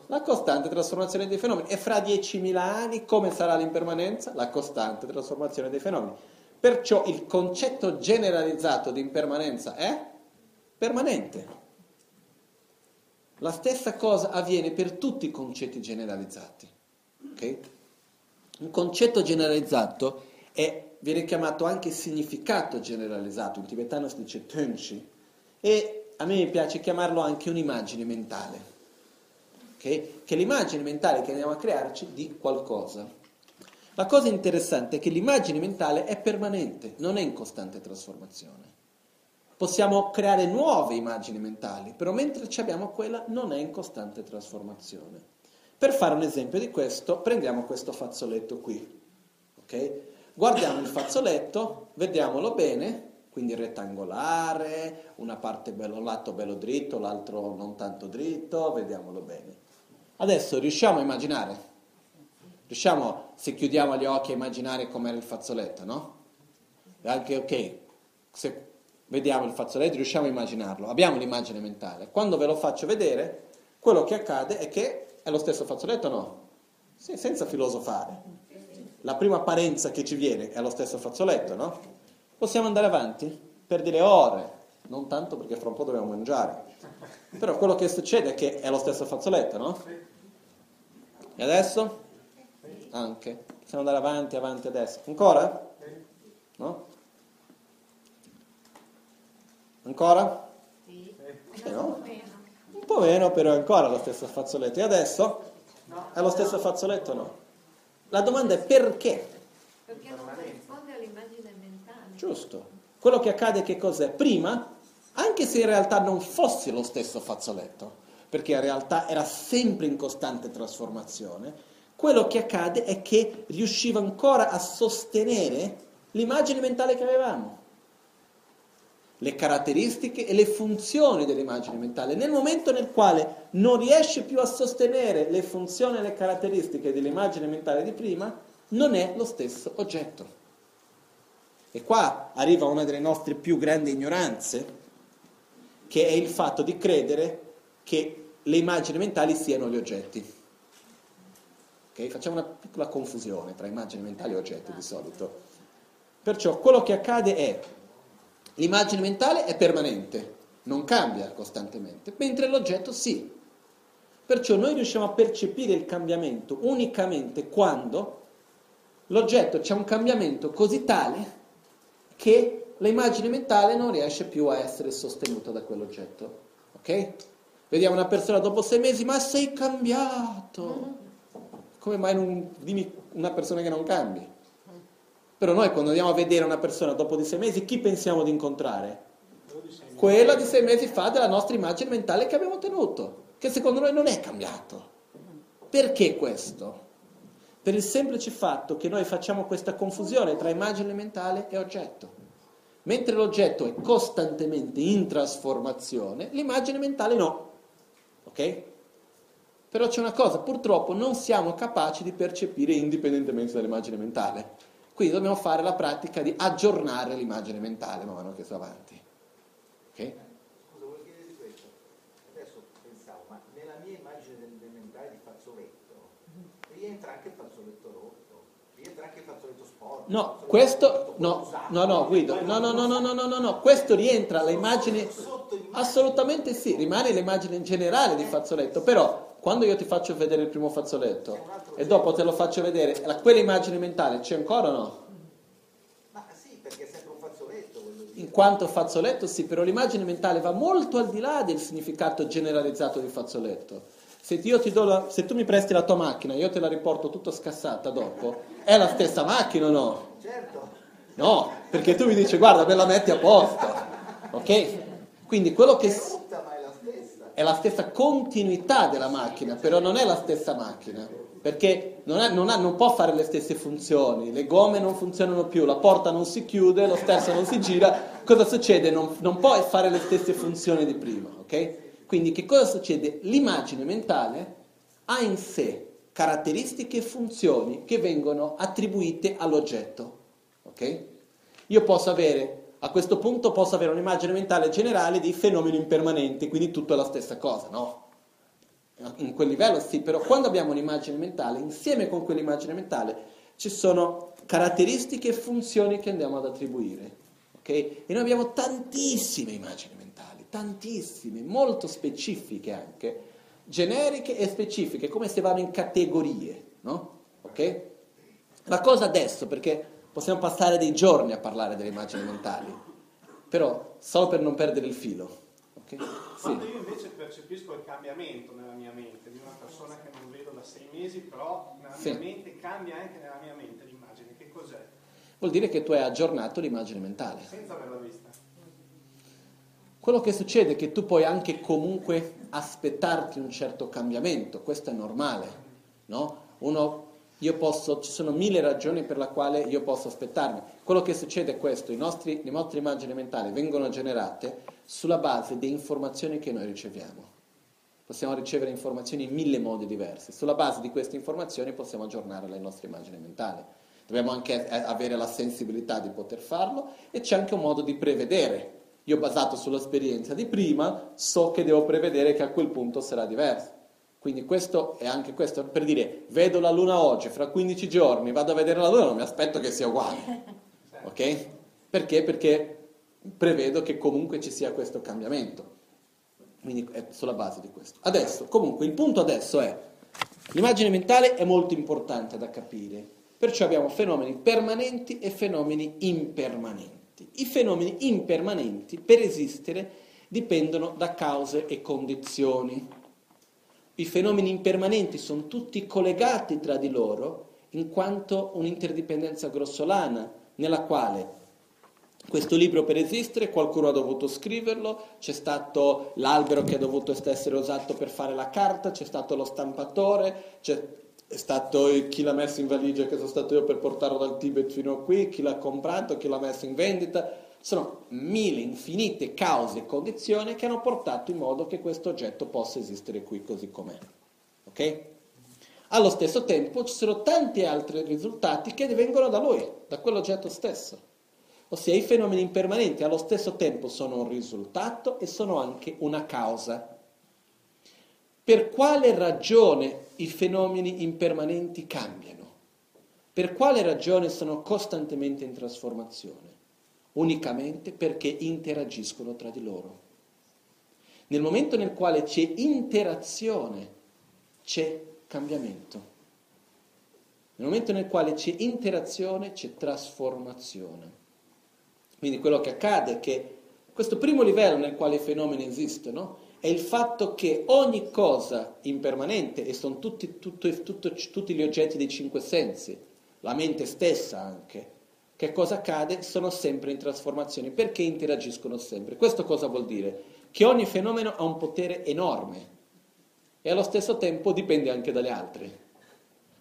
La costante trasformazione dei fenomeni. E fra 10.000 anni come sarà l'impermanenza? La costante trasformazione dei fenomeni. Perciò il concetto generalizzato di impermanenza è permanente. La stessa cosa avviene per tutti i concetti generalizzati. Okay? Un concetto generalizzato è, viene chiamato anche significato generalizzato, in tibetano si dice tenshi, e a me piace chiamarlo anche un'immagine mentale, okay? che è l'immagine mentale che andiamo a crearci di qualcosa. La cosa interessante è che l'immagine mentale è permanente, non è in costante trasformazione. Possiamo creare nuove immagini mentali, però mentre abbiamo quella non è in costante trasformazione. Per fare un esempio di questo, prendiamo questo fazzoletto qui. Okay? Guardiamo il fazzoletto, vediamolo bene, quindi rettangolare, una parte bello, un lato bello dritto, l'altro non tanto dritto, vediamolo bene. Adesso riusciamo a immaginare, riusciamo, se chiudiamo gli occhi, a immaginare com'era il fazzoletto, no? Anche, ok, se vediamo il fazzoletto, riusciamo a immaginarlo, abbiamo l'immagine mentale. Quando ve lo faccio vedere, quello che accade è che è lo stesso fazzoletto o no? Sì, senza filosofare. La prima apparenza che ci viene è lo stesso fazzoletto, no? Possiamo andare avanti per dire ore, non tanto perché fra un po' dobbiamo mangiare. Però quello che succede è che è lo stesso fazzoletto, no? E adesso? Anche. Possiamo andare avanti, avanti adesso. Ancora? No? Ancora? Sì. Eh no? Un po' meno, però è ancora lo stesso fazzoletto. E adesso? È lo stesso fazzoletto o no? La domanda è perché? Perché non corrisponde all'immagine mentale. Giusto. Quello che accade che cos'è? Prima, anche se in realtà non fosse lo stesso fazzoletto, perché in realtà era sempre in costante trasformazione, quello che accade è che riusciva ancora a sostenere l'immagine mentale che avevamo le caratteristiche e le funzioni dell'immagine mentale. Nel momento nel quale non riesce più a sostenere le funzioni e le caratteristiche dell'immagine mentale di prima, non è lo stesso oggetto. E qua arriva una delle nostre più grandi ignoranze, che è il fatto di credere che le immagini mentali siano gli oggetti. Okay? Facciamo una piccola confusione tra immagini mentali e oggetti di solito. Perciò quello che accade è L'immagine mentale è permanente, non cambia costantemente, mentre l'oggetto sì. Perciò noi riusciamo a percepire il cambiamento unicamente quando l'oggetto c'è un cambiamento così tale che l'immagine mentale non riesce più a essere sostenuta da quell'oggetto. Ok? Vediamo una persona dopo sei mesi, ma sei cambiato. Come mai non dimmi una persona che non cambi? Però noi quando andiamo a vedere una persona dopo di sei mesi, chi pensiamo di incontrare? Quella di sei mesi fa della nostra immagine mentale che abbiamo tenuto, che secondo noi non è cambiato. Perché questo? Per il semplice fatto che noi facciamo questa confusione tra immagine mentale e oggetto. Mentre l'oggetto è costantemente in trasformazione, l'immagine mentale no. Ok? Però c'è una cosa, purtroppo non siamo capaci di percepire indipendentemente dall'immagine mentale. Quindi dobbiamo fare la pratica di aggiornare l'immagine mentale man mano che sta avanti. Ok? Scusa, volevo chiedere questo. Adesso pensavo, ma nella mia immagine del, del mentale di fazzoletto rientra anche il fazzoletto rotto, rientra anche il fazzoletto sporco. No, fazzoletto questo no, usato. no, no, Guido, no, no, no, no, no, no, no, no, questo rientra all'immagine. Assolutamente sì, rimane l'immagine generale di fazzoletto, però quando io ti faccio vedere il primo fazzoletto e dopo te lo faccio vedere, la- quella immagine mentale c'è ancora o no? Ma sì, perché è sempre un fazzoletto. In quanto fazzoletto sì, però l'immagine mentale va molto al di là del significato generalizzato di fazzoletto. Se, io ti do la- se tu mi presti la tua macchina e io te la riporto tutta scassata dopo, è la stessa macchina o no? Certo, No, perché tu mi dici guarda me la metti a posto, ok? Quindi quello che... è s- rotta ma è la stessa. È la stessa continuità della macchina, però non è la stessa macchina, perché non, è- non ha- non può fare le stesse funzioni, le gomme non funzionano più, la porta non si chiude, lo sterzo non si gira, cosa succede? Non, non può fare le stesse funzioni di prima, ok? Quindi che cosa succede? L'immagine mentale ha in sé caratteristiche e funzioni che vengono attribuite all'oggetto, ok? Io posso avere, a questo punto posso avere un'immagine mentale generale di fenomeni impermanenti, quindi tutto è la stessa cosa, no? In quel livello sì, però quando abbiamo un'immagine mentale, insieme con quell'immagine mentale ci sono caratteristiche e funzioni che andiamo ad attribuire, ok? E noi abbiamo tantissime immagini mentali, tantissime, molto specifiche anche, generiche e specifiche, come se vanno in categorie, no? Ok? La cosa adesso, perché possiamo passare dei giorni a parlare delle immagini mentali, però solo per non perdere il filo, ok? Quando Sì. io invece percepisco il cambiamento nella mia mente di una persona che non vedo da sei mesi, però nella Sì. mia mente cambia anche nella mia mente l'immagine, che cos'è? Vuol dire che tu hai aggiornato l'immagine mentale. Senza averla vista. Quello che succede è che tu puoi anche comunque aspettarti un certo cambiamento, questo è normale, no? Uno, io posso, ci sono mille ragioni per le quali io posso aspettarmi. Quello che succede è questo, nostri- le nostre immagini mentali vengono generate sulla base di informazioni che noi riceviamo. Possiamo ricevere informazioni in mille modi diversi. Sulla base di queste informazioni possiamo aggiornare le nostre immagini mentali. Dobbiamo anche eh, avere la sensibilità di poter farlo e c'è anche un modo di prevedere. Io basato sull'esperienza di prima so che devo prevedere che a quel punto sarà diverso. Quindi questo è anche questo per dire vedo la luna oggi, fra 15 giorni vado a vedere la luna, non mi aspetto che sia uguale. Ok? Perché? Perché prevedo che comunque ci sia questo cambiamento. Quindi è sulla base di questo. Adesso, comunque, il punto adesso è, l'immagine mentale è molto importante da capire, perciò abbiamo fenomeni permanenti e fenomeni impermanenti. I fenomeni impermanenti, per esistere, dipendono da cause e condizioni. I fenomeni impermanenti sono tutti collegati tra di loro in quanto un'interdipendenza grossolana nella quale questo libro per esistere qualcuno ha dovuto scriverlo, c'è stato l'albero che ha dovuto essere usato per fare la carta, c'è stato lo stampatore, c'è stato chi l'ha messo in valigia che sono stato io per portarlo dal Tibet fino a qui, chi l'ha comprato, chi l'ha messo in vendita. Sono mille infinite cause e condizioni che hanno portato in modo che questo oggetto possa esistere qui così com'è. Ok? Allo stesso tempo ci sono tanti altri risultati che vengono da lui, da quell'oggetto stesso. Ossia i fenomeni impermanenti allo stesso tempo sono un risultato e sono anche una causa. Per quale ragione i fenomeni impermanenti cambiano? Per quale ragione sono costantemente in trasformazione? Unicamente perché interagiscono tra di loro. Nel momento nel quale c'è interazione, c'è cambiamento. Nel momento nel quale c'è interazione, c'è trasformazione. Quindi quello che accade è che questo primo livello nel quale i fenomeni esistono è il fatto che ogni cosa impermanente, e sono tutti, tutto, tutto, tutti gli oggetti dei cinque sensi, la mente stessa anche, che cosa accade? Sono sempre in trasformazione perché interagiscono sempre. Questo cosa vuol dire? Che ogni fenomeno ha un potere enorme e allo stesso tempo dipende anche dalle altre.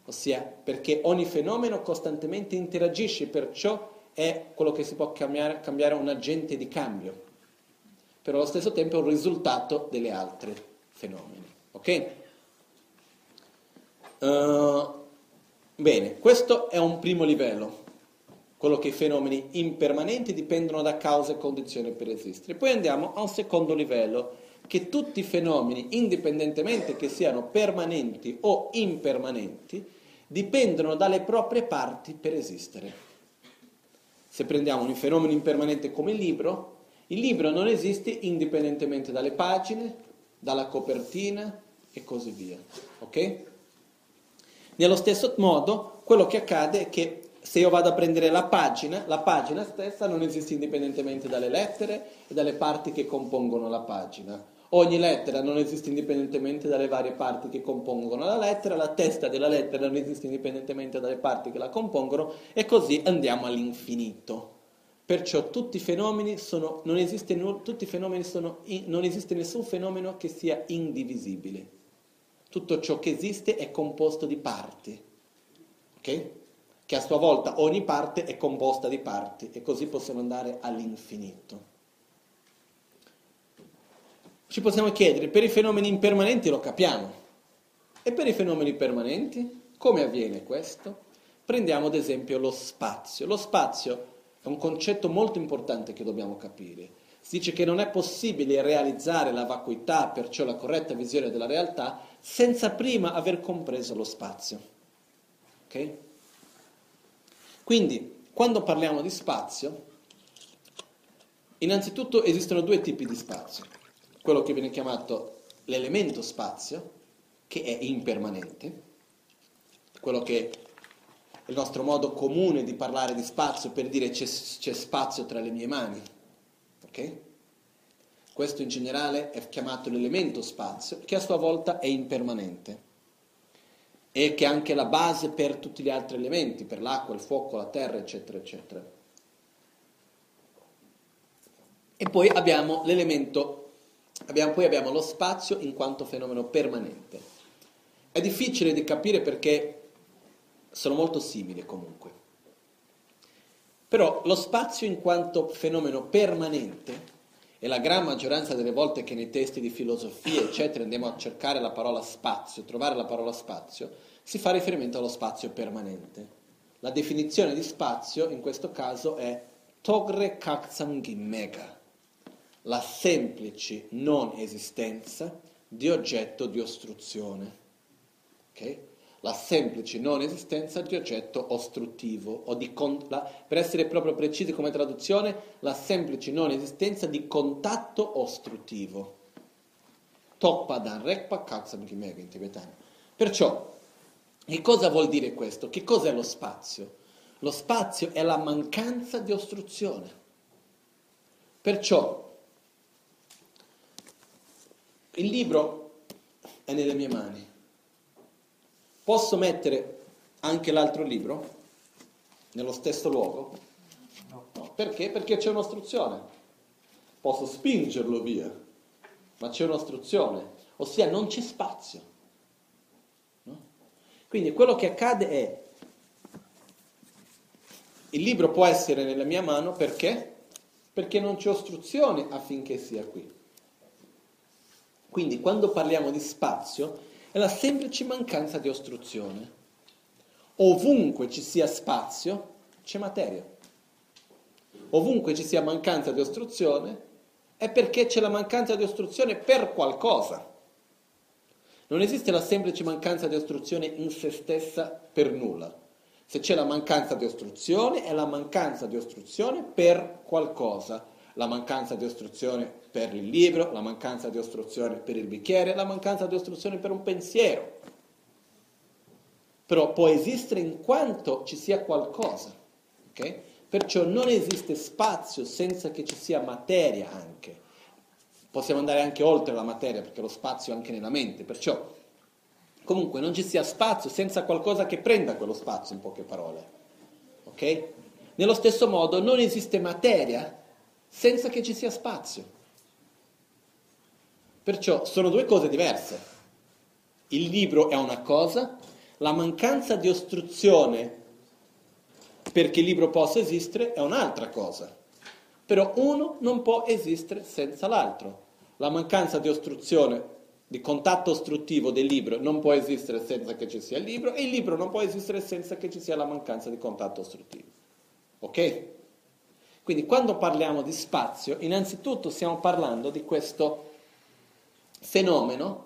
Ossia, perché ogni fenomeno costantemente interagisce, perciò è quello che si può cambiare, cambiare un agente di cambio, però allo stesso tempo è un risultato delle altre fenomeni. Ok? Uh, bene, questo è un primo livello, quello che i fenomeni impermanenti dipendono da cause e condizioni per esistere. Poi andiamo a un secondo livello, che tutti i fenomeni, indipendentemente che siano permanenti o impermanenti, dipendono dalle proprie parti per esistere. Se prendiamo un fenomeno impermanente come il libro, il libro non esiste indipendentemente dalle pagine, dalla copertina e così via. Ok? Nello stesso modo, quello che accade è che se io vado a prendere la pagina, la pagina stessa non esiste indipendentemente dalle lettere e dalle parti che compongono la pagina. Ogni lettera non esiste indipendentemente dalle varie parti che compongono la lettera, la testa della lettera non esiste indipendentemente dalle parti che la compongono e così andiamo all'infinito. Perciò tutti i fenomeni sono, non, esiste, i fenomeni sono, non esiste nessun fenomeno che sia indivisibile. Tutto ciò che esiste è composto di parti, ok? Che a sua volta ogni parte è composta di parti e così possiamo andare all'infinito. Ci possiamo chiedere, per i fenomeni impermanenti lo capiamo. E per i fenomeni permanenti? Come avviene questo? Prendiamo ad esempio lo spazio. Lo spazio è un concetto molto importante che dobbiamo capire. Si dice che non è possibile realizzare la vacuità, perciò la corretta visione della realtà, senza prima aver compreso lo spazio. Ok? Quindi, quando parliamo di spazio, innanzitutto esistono due tipi di spazio quello che viene chiamato l'elemento spazio, che è impermanente, quello che è il nostro modo comune di parlare di spazio per dire c'è, c'è spazio tra le mie mani. Okay? Questo in generale è chiamato l'elemento spazio, che a sua volta è impermanente e che è anche la base per tutti gli altri elementi, per l'acqua, il fuoco, la terra, eccetera, eccetera. E poi abbiamo l'elemento Abbiamo, poi abbiamo lo spazio in quanto fenomeno permanente. È difficile di capire perché sono molto simili comunque. Però lo spazio in quanto fenomeno permanente, e la gran maggioranza delle volte che nei testi di filosofia, eccetera, andiamo a cercare la parola spazio, trovare la parola spazio, si fa riferimento allo spazio permanente. La definizione di spazio in questo caso è Togre Kakzam Gimmega la semplice non esistenza di oggetto di ostruzione. Okay? La semplice non esistenza di oggetto ostruttivo, o di con- la, per essere proprio precisi come traduzione, la semplice non esistenza di contatto ostruttivo. Toppadan rekpa kaksam kimega in tibetano. Perciò, che cosa vuol dire questo? Che cos'è lo spazio? Lo spazio è la mancanza di ostruzione. Perciò il libro è nelle mie mani. Posso mettere anche l'altro libro nello stesso luogo? No. Perché? Perché c'è un'ostruzione. Posso spingerlo via, ma c'è un'ostruzione, ossia non c'è spazio. No? Quindi quello che accade è, il libro può essere nella mia mano perché? Perché non c'è ostruzione affinché sia qui. Quindi quando parliamo di spazio è la semplice mancanza di ostruzione. Ovunque ci sia spazio c'è materia. Ovunque ci sia mancanza di ostruzione è perché c'è la mancanza di ostruzione per qualcosa. Non esiste la semplice mancanza di ostruzione in se stessa per nulla. Se c'è la mancanza di ostruzione, è la mancanza di ostruzione per qualcosa la mancanza di ostruzione per il libro, la mancanza di ostruzione per il bicchiere, la mancanza di ostruzione per un pensiero. Però può esistere in quanto ci sia qualcosa. Okay? Perciò non esiste spazio senza che ci sia materia anche. possiamo andare anche oltre la materia perché lo spazio è anche nella mente, perciò comunque non ci sia spazio senza qualcosa che prenda quello spazio in poche parole. Ok? Nello stesso modo non esiste materia senza che ci sia spazio. Perciò sono due cose diverse. Il libro è una cosa, la mancanza di ostruzione perché il libro possa esistere è un'altra cosa. Però uno non può esistere senza l'altro. La mancanza di ostruzione, di contatto ostruttivo del libro non può esistere senza che ci sia il libro e il libro non può esistere senza che ci sia la mancanza di contatto ostruttivo. Ok? Quindi quando parliamo di spazio, innanzitutto stiamo parlando di questo fenomeno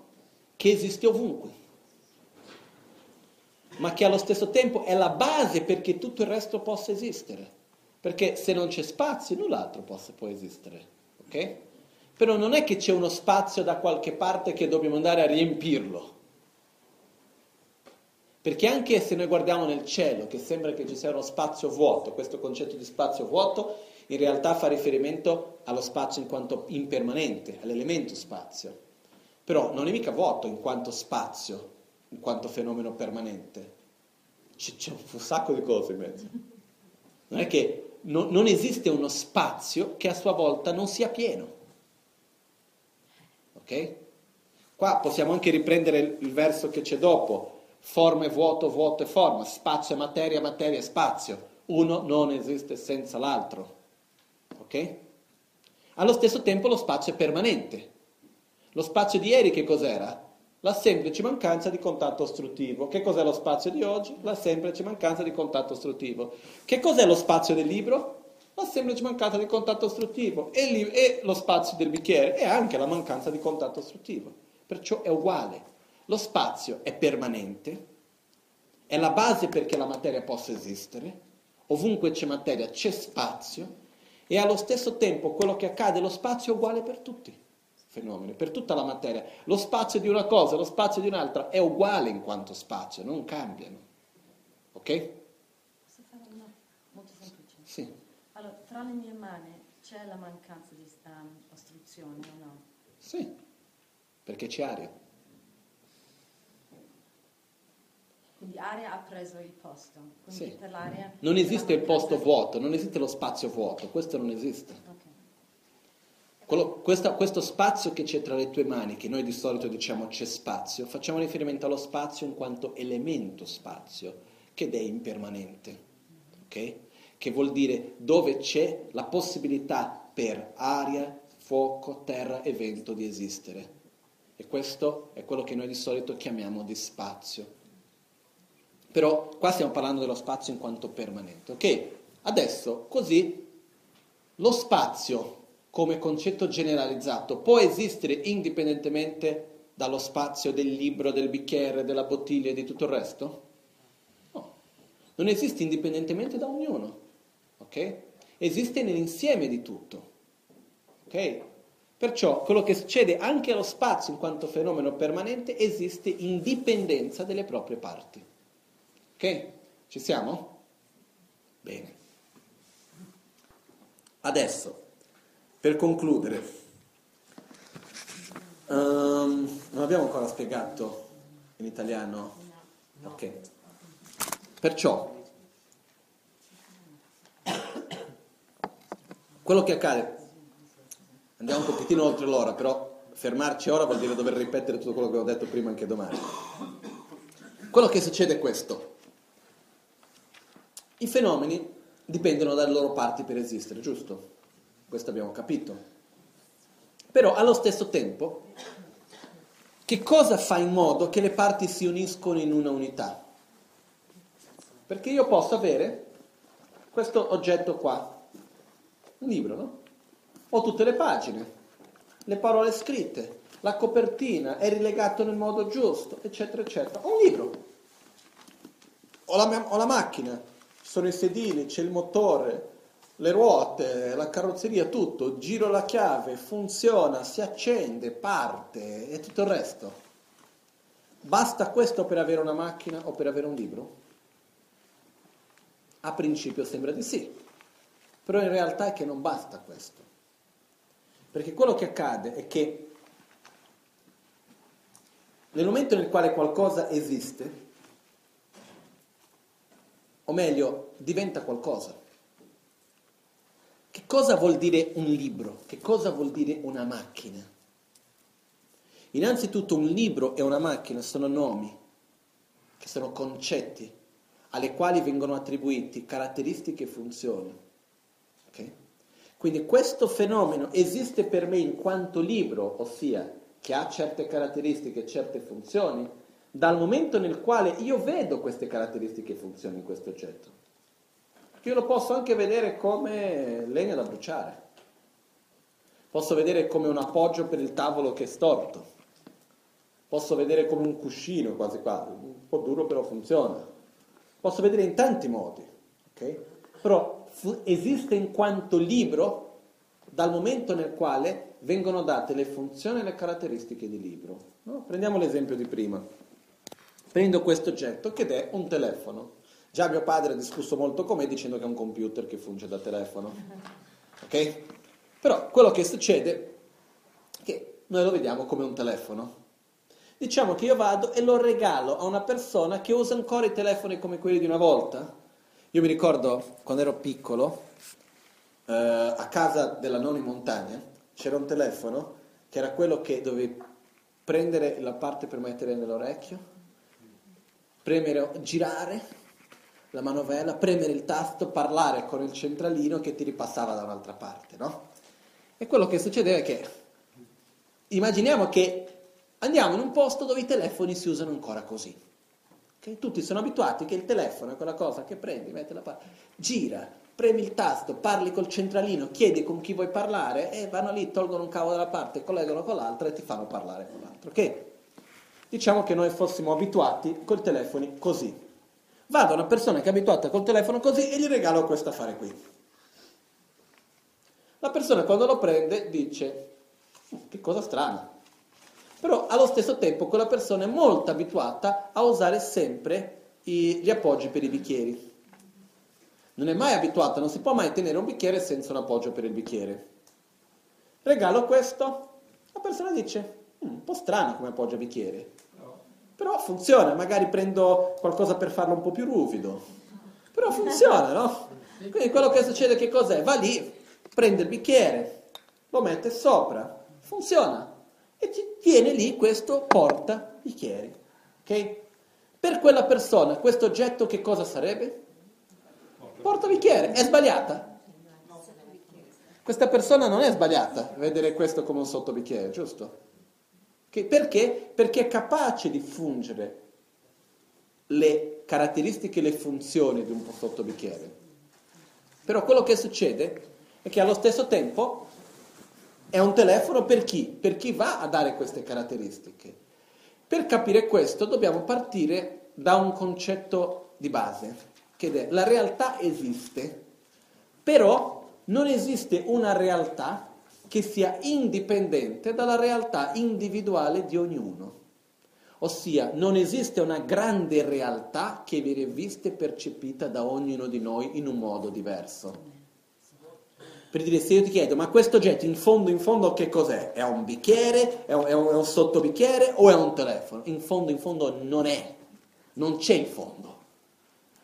che esiste ovunque, ma che allo stesso tempo è la base perché tutto il resto possa esistere. Perché se non c'è spazio, null'altro possa, può esistere. Ok? Però non è che c'è uno spazio da qualche parte che dobbiamo andare a riempirlo. Perché anche se noi guardiamo nel cielo, che sembra che ci sia uno spazio vuoto, questo concetto di spazio vuoto in realtà fa riferimento allo spazio in quanto impermanente, all'elemento spazio. Però non è mica vuoto in quanto spazio, in quanto fenomeno permanente. C'è, c'è un sacco di cose in mezzo. Non è che no, non esiste uno spazio che a sua volta non sia pieno. Ok? Qua possiamo anche riprendere il, verso che c'è dopo. Forma e vuoto, vuoto e forma, spazio e materia, materia e spazio. Uno non esiste senza l'altro. Ok? Allo stesso tempo lo spazio è permanente. Lo spazio di ieri che cos'era? La semplice mancanza di contatto ostruttivo. Che cos'è lo spazio di oggi? La semplice mancanza di contatto ostruttivo. Che cos'è lo spazio del libro? La semplice mancanza di contatto ostruttivo. E, li- e lo spazio del bicchiere è anche la mancanza di contatto ostruttivo. Perciò è uguale. Lo spazio è permanente, è la base perché la materia possa esistere. Ovunque c'è materia c'è spazio e allo stesso tempo quello che accade, lo spazio è uguale per tutti fenomeni, per tutta la materia. Lo spazio di una cosa lo spazio di un'altra è uguale in quanto spazio, non cambiano. Ok? Posso fare una molto semplice? Sì. Allora, tra le mie mani c'è la mancanza di um, ostruzione o no? Sì, perché c'è aria. Quindi aria ha preso il posto. Sì. per l'aria... Non esiste il posto mancanza- vuoto, non esiste lo spazio vuoto, questo non esiste. Ok. Quello- questa- questo spazio che c'è tra le tue mani, che noi di solito diciamo c'è spazio, facciamo riferimento allo spazio in quanto elemento spazio, che è impermanente, ok? Che vuol dire dove c'è la possibilità per aria, fuoco, terra e vento di esistere. E questo è quello che noi di solito chiamiamo di spazio. Però qua stiamo parlando dello spazio in quanto permanente, ok? Adesso, così, lo spazio come concetto generalizzato può esistere indipendentemente dallo spazio del libro, del bicchiere, della bottiglia e di tutto il resto? No, non esiste indipendentemente da ognuno, ok? Esiste nell'insieme di tutto, ok? Perciò quello che succede anche allo spazio in quanto fenomeno permanente esiste in dipendenza delle proprie parti. Ok? Ci siamo? Bene. Adesso, per concludere, ehm, non abbiamo ancora spiegato in italiano. Ok. Perciò, quello che accade, andiamo un pochettino oltre l'ora, però fermarci ora vuol dire dover ripetere tutto quello che ho detto prima anche domani. Quello che succede è questo. I fenomeni dipendono dalle loro parti per esistere, giusto? Questo abbiamo capito. Però allo stesso tempo, che cosa fa in modo che le parti si uniscono in una unità? Perché io posso avere questo oggetto qua, un libro, no? Ho tutte le pagine, le parole scritte, la copertina è rilegato nel modo giusto, eccetera, eccetera. Ho un libro. Ho la, ho la macchina, sono i sedili, c'è il motore, le ruote, la carrozzeria, tutto. Giro la chiave, funziona, si accende, parte e tutto il resto. Basta questo per avere una macchina o per avere un libro? A principio sembra di sì, però in realtà è che non basta questo. Perché quello che accade è che nel momento nel quale qualcosa esiste, o meglio, diventa qualcosa. Che cosa vuol dire un libro? Che cosa vuol dire una macchina? Innanzitutto un libro e una macchina sono nomi, che sono concetti, alle quali vengono attribuiti caratteristiche e funzioni. Okay? Quindi questo fenomeno esiste per me in quanto libro, ossia che ha certe caratteristiche e certe funzioni, dal momento nel quale io vedo queste caratteristiche e funzioni in questo oggetto. Io lo posso anche vedere come legna da bruciare, posso vedere come un appoggio per il tavolo che è storto, posso vedere come un cuscino quasi quasi, un po' duro però funziona, posso vedere in tanti modi, okay? però esiste in quanto libro dal momento nel quale vengono date le funzioni e le caratteristiche di libro. No? Prendiamo l'esempio di prima. Prendo questo oggetto che è un telefono. Già mio padre ha discusso molto con me dicendo che è un computer che funge da telefono. Ok? Però quello che succede è che noi lo vediamo come un telefono. Diciamo che io vado e lo regalo a una persona che usa ancora i telefoni come quelli di una volta. Io mi ricordo quando ero piccolo, eh, a casa della nonna in montagna, c'era un telefono che era quello che dovevi prendere la parte per mettere nell'orecchio, premere, girare la manovella, premere il tasto, parlare con il centralino che ti ripassava da un'altra parte, no? E quello che succedeva è che immaginiamo che andiamo in un posto dove i telefoni si usano ancora così. Okay? Tutti sono abituati che il telefono è quella cosa che prendi, metti la parte, gira, premi il tasto, parli col centralino, chiedi con chi vuoi parlare e vanno lì, tolgono un cavo dalla parte, collegano con l'altra e ti fanno parlare con l'altro. Ok? Diciamo che noi fossimo abituati col telefono così. Vado a una persona che è abituata col telefono così e gli regalo questo affare qui. La persona quando lo prende dice, oh, che cosa strana. Però allo stesso tempo quella persona è molto abituata a usare sempre i, gli appoggi per i bicchieri. Non è mai abituata, non si può mai tenere un bicchiere senza un appoggio per il bicchiere. Regalo questo, la persona dice, mm, un po' strano come appoggia bicchiere. Però funziona, magari prendo qualcosa per farlo un po' più ruvido. Però funziona, no? Quindi quello che succede che cos'è? Va lì, prende il bicchiere, lo mette sopra, funziona. E ti tiene lì questo porta bicchieri. Ok? Per quella persona questo oggetto che cosa sarebbe? Porta bicchiere. È sbagliata? Questa persona non è sbagliata vedere questo come un sottobicchiere, giusto? Che, perché? Perché è capace di fungere le caratteristiche e le funzioni di un sottobicchiere. Però quello che succede è che allo stesso tempo è un telefono per chi? Per chi va a dare queste caratteristiche. Per capire questo dobbiamo partire da un concetto di base, che è la realtà esiste, però non esiste una realtà che sia indipendente dalla realtà individuale di ognuno. Ossia, non esiste una grande realtà che viene vista e percepita da ognuno di noi in un modo diverso. Per dire, se io ti chiedo, ma questo oggetto in fondo, in fondo che cos'è? È un bicchiere? È un, è un, è un sottobicchiere? O è un telefono? In fondo, in fondo non è. Non c'è in fondo.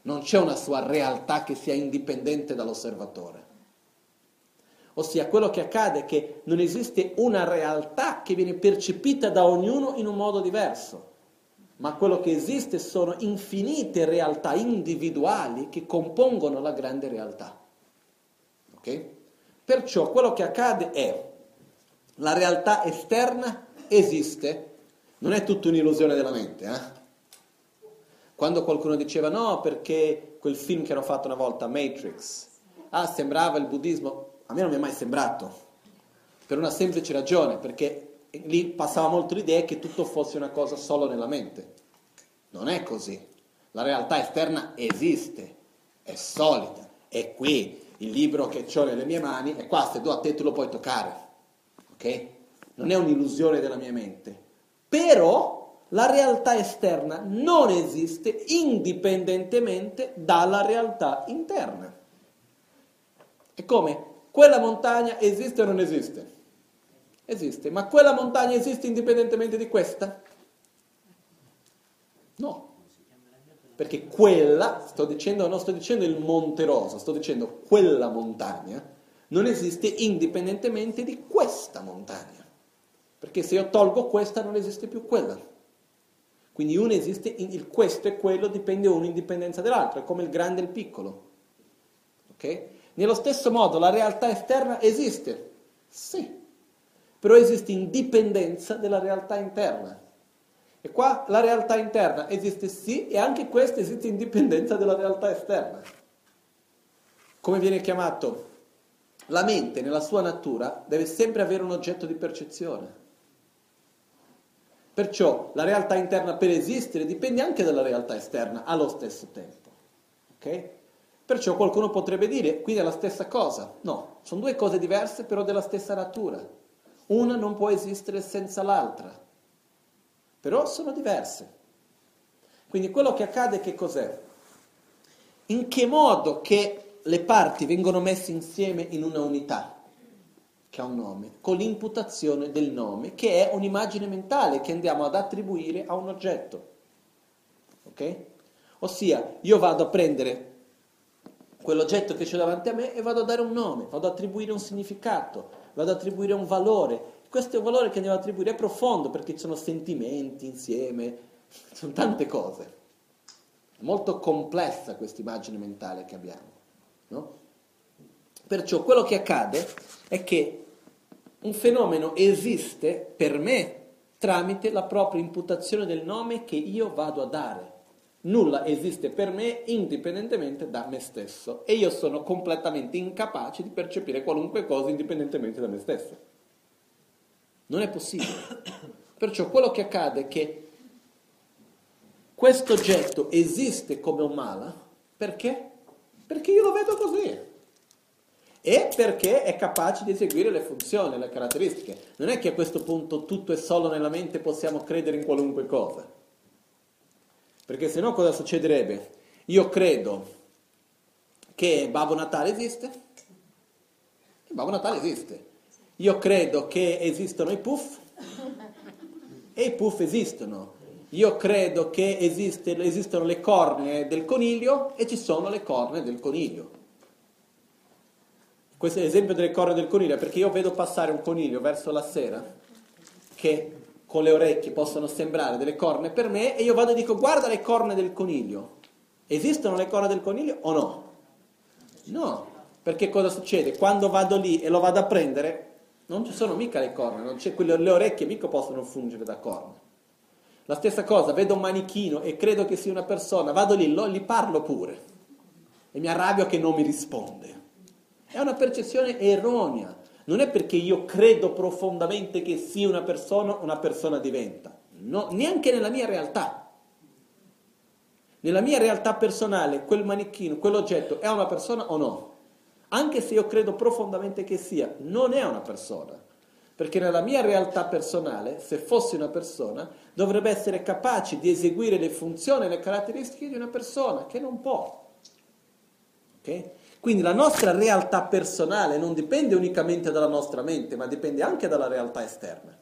Non c'è una sua realtà che sia indipendente dall'osservatore. Ossia quello che accade è che non esiste una realtà che viene percepita da ognuno in un modo diverso, ma quello che esiste sono infinite realtà individuali che compongono la grande realtà. Ok? Perciò quello che accade è la realtà esterna esiste, non è tutta un'illusione della mente. Eh? Quando qualcuno diceva no perché quel film che hanno fatto una volta, Matrix, ah sembrava il buddismo, a me non mi è mai sembrato, per una semplice ragione, perché lì passava molto l'idea che tutto fosse una cosa solo nella mente. Non è così. La realtà esterna esiste, è solida, è qui. Il libro che ho nelle mie mani è qua, se do a te tu lo puoi toccare. Ok? Non è un'illusione della mia mente. Però la realtà esterna non esiste indipendentemente dalla realtà interna. È come quella montagna esiste o non esiste? Esiste, ma quella montagna esiste indipendentemente di questa? No. Perché quella, sto dicendo, non sto dicendo il Monte Rosa, sto dicendo quella montagna non esiste indipendentemente di questa montagna. Perché se io tolgo questa non esiste più quella. Quindi uno esiste, il questo e quello dipende uno in dipendenza dall'altro, è come il grande e il piccolo. Ok? Nello stesso modo la realtà esterna esiste, sì, però esiste in dipendenza della realtà interna. E qua la realtà interna esiste sì e anche questa esiste in dipendenza della realtà esterna. Come viene chiamato? La mente nella sua natura deve sempre avere un oggetto di percezione. Perciò la realtà interna per esistere dipende anche dalla realtà esterna allo stesso tempo. Ok? Perciò qualcuno potrebbe dire, quindi è la stessa cosa. No, sono due cose diverse però della stessa natura. Una non può esistere senza l'altra, però sono diverse. Quindi quello che accade che cos'è? In che modo che le parti vengono messe insieme in una unità? che ha un nome, con l'imputazione del nome, che è un'immagine mentale che andiamo ad attribuire a un oggetto. Ok? Ossia, io vado a prendere quell'oggetto che c'è davanti a me e vado a dare un nome, vado ad attribuire un significato, vado ad attribuire un valore. Questo è un valore che andiamo ad attribuire, è profondo perché ci sono sentimenti insieme, sono tante cose. È molto complessa questa immagine mentale che abbiamo. No? Perciò quello che accade è che un fenomeno esiste per me tramite la propria imputazione del nome che io vado a dare. Nulla esiste per me indipendentemente da me stesso e io sono completamente incapace di percepire qualunque cosa indipendentemente da me stesso. Non è possibile. Perciò quello che accade è che questo oggetto esiste come un mala perché? Perché io lo vedo così e perché è capace di eseguire le funzioni, le caratteristiche. Non è che a questo punto tutto è solo nella mente e possiamo credere in qualunque cosa. Perché se no cosa succederebbe? Io credo che Babbo Natale esiste, e Babbo Natale esiste. Io credo che esistono i puff, e i puff esistono. Io credo che esiste, esistono le corne del coniglio e ci sono le corne del coniglio. Questo è l'esempio delle corna del coniglio, perché io vedo passare un coniglio verso la sera che con le orecchie possono sembrare delle corna per me e io vado e dico guarda le corna del coniglio. Esistono le corna del coniglio o no? No, perché cosa succede? Quando vado lì e lo vado a prendere, non ci sono mica le corna, quelle, le orecchie mica possono fungere da corna. La stessa cosa, vedo un manichino e credo che sia una persona, vado lì, lo, gli parlo pure e mi arrabbio che non mi risponde. È una percezione erronea. Non è perché io credo profondamente che sia una persona, una persona diventa. No, neanche nella mia realtà. Nella mia realtà personale, quel manichino, quell'oggetto è una persona o no? Anche se io credo profondamente che sia, non è una persona. Perché nella mia realtà personale, se fosse una persona, dovrebbe essere capace di eseguire le funzioni e le caratteristiche di una persona, che non può. Okay? Quindi la nostra realtà personale non dipende unicamente dalla nostra mente, ma dipende anche dalla realtà esterna.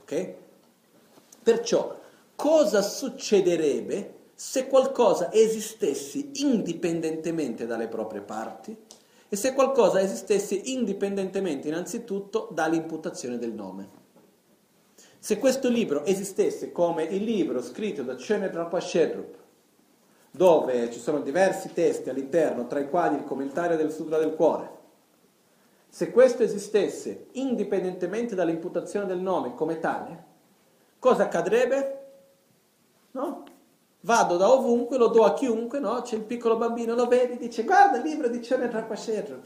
Ok? Perciò, cosa succederebbe se qualcosa esistesse indipendentemente dalle proprie parti e se qualcosa esistesse indipendentemente innanzitutto dall'imputazione del nome? Se questo libro esistesse come il libro scritto da Chenedra Shedrup, dove ci sono diversi testi all'interno, tra i quali il commentario del Sutra del Cuore. Se questo esistesse indipendentemente dall'imputazione del nome come tale, cosa accadrebbe? No? Vado da ovunque, lo do a chiunque, no? C'è il piccolo bambino, lo vedi, dice guarda il libro di Chene Trapasher,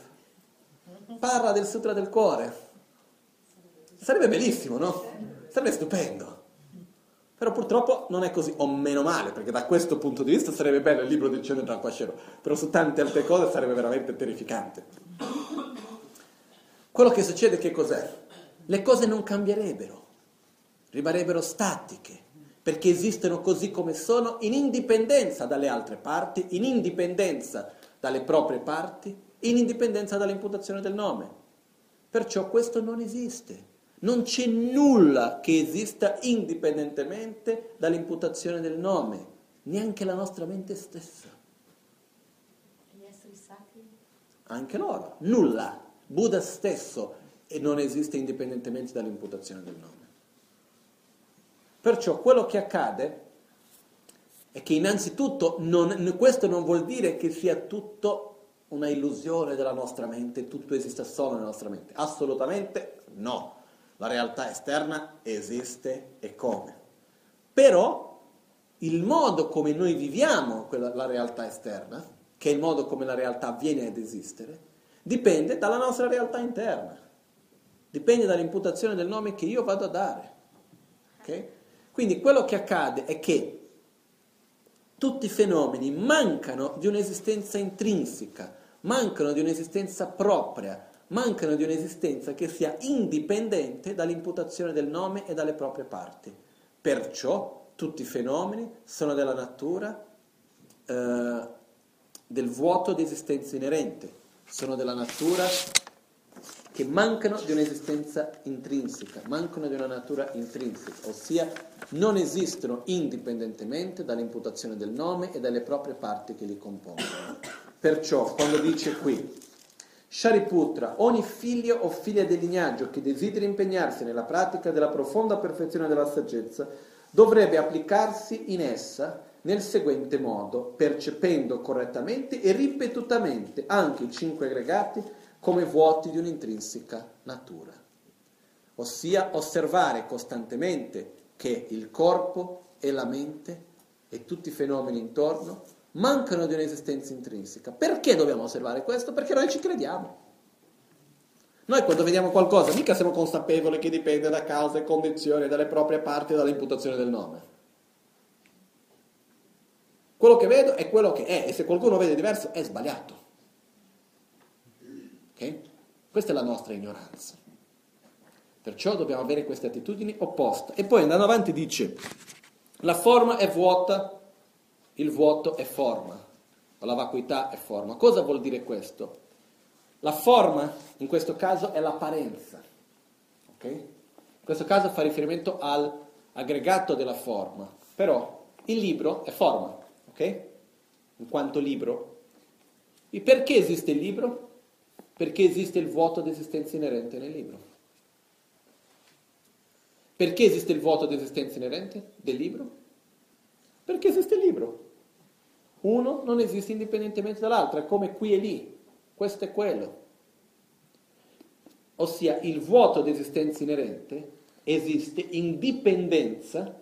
parla del Sutra del Cuore. Sarebbe bellissimo, no? Sarebbe stupendo. Però purtroppo non è così, o meno male, perché da questo punto di vista sarebbe bello il libro di Cielo Tranquascero, però su tante altre cose sarebbe veramente terrificante. Quello che succede che cos'è? Le cose non cambierebbero, rimarrebbero statiche, perché esistono così come sono in indipendenza dalle altre parti, in indipendenza dalle proprie parti, in indipendenza dall'imputazione del nome. Perciò questo non esiste. Non c'è nulla che esista indipendentemente dall'imputazione del nome, neanche la nostra mente stessa. Gli esseri sacri? Anche loro, nulla. Buddha stesso e non esiste indipendentemente dall'imputazione del nome. Perciò quello che accade è che innanzitutto non, questo non vuol dire che sia tutto una illusione della nostra mente, tutto esiste solo nella nostra mente. Assolutamente no. La realtà esterna esiste e come. Però il modo come noi viviamo quella, la realtà esterna, che è il modo come la realtà viene ad esistere, dipende dalla nostra realtà interna. Dipende dall'imputazione del nome che io vado a dare. Okay? Quindi quello che accade è che tutti i fenomeni mancano di un'esistenza intrinseca, mancano di un'esistenza propria, mancano di un'esistenza che sia indipendente dall'imputazione del nome e dalle proprie parti. Perciò tutti i fenomeni sono della natura eh, del vuoto di esistenza inerente, sono della natura che mancano di un'esistenza intrinseca, mancano di una natura intrinseca, ossia non esistono indipendentemente dall'imputazione del nome e dalle proprie parti che li compongono. Perciò, quando dice qui, Shariputra, ogni figlio o figlia del lignaggio che desideri impegnarsi nella pratica della profonda perfezione della saggezza, dovrebbe applicarsi in essa nel seguente modo, percependo correttamente e ripetutamente anche i cinque aggregati come vuoti di un'intrinseca natura, ossia osservare costantemente che il corpo e la mente e tutti i fenomeni intorno mancano di un'esistenza intrinseca. Perché dobbiamo osservare questo? Perché noi ci crediamo. Noi quando vediamo qualcosa mica siamo consapevoli che dipende da cause e condizioni, dalle proprie parti e dall'imputazione del nome. Quello che vedo è quello che è e se qualcuno vede diverso è sbagliato. Okay? Questa è la nostra ignoranza. Perciò dobbiamo avere queste attitudini opposte. E poi andando avanti dice, la forma è vuota, il vuoto è forma, o la vacuità è forma. Cosa vuol dire questo? La forma, in questo caso, è l'apparenza. Okay? In questo caso fa riferimento all'aggregato della forma. Però il libro è forma, ok? In quanto libro. E perché esiste il libro? Perché esiste il vuoto di esistenza inerente nel libro. Perché esiste il vuoto di esistenza inerente del libro? Perché esiste il libro. Uno non esiste indipendentemente dall'altro, è come qui e lì, questo è quello. Ossia il vuoto di esistenza inerente esiste in dipendenza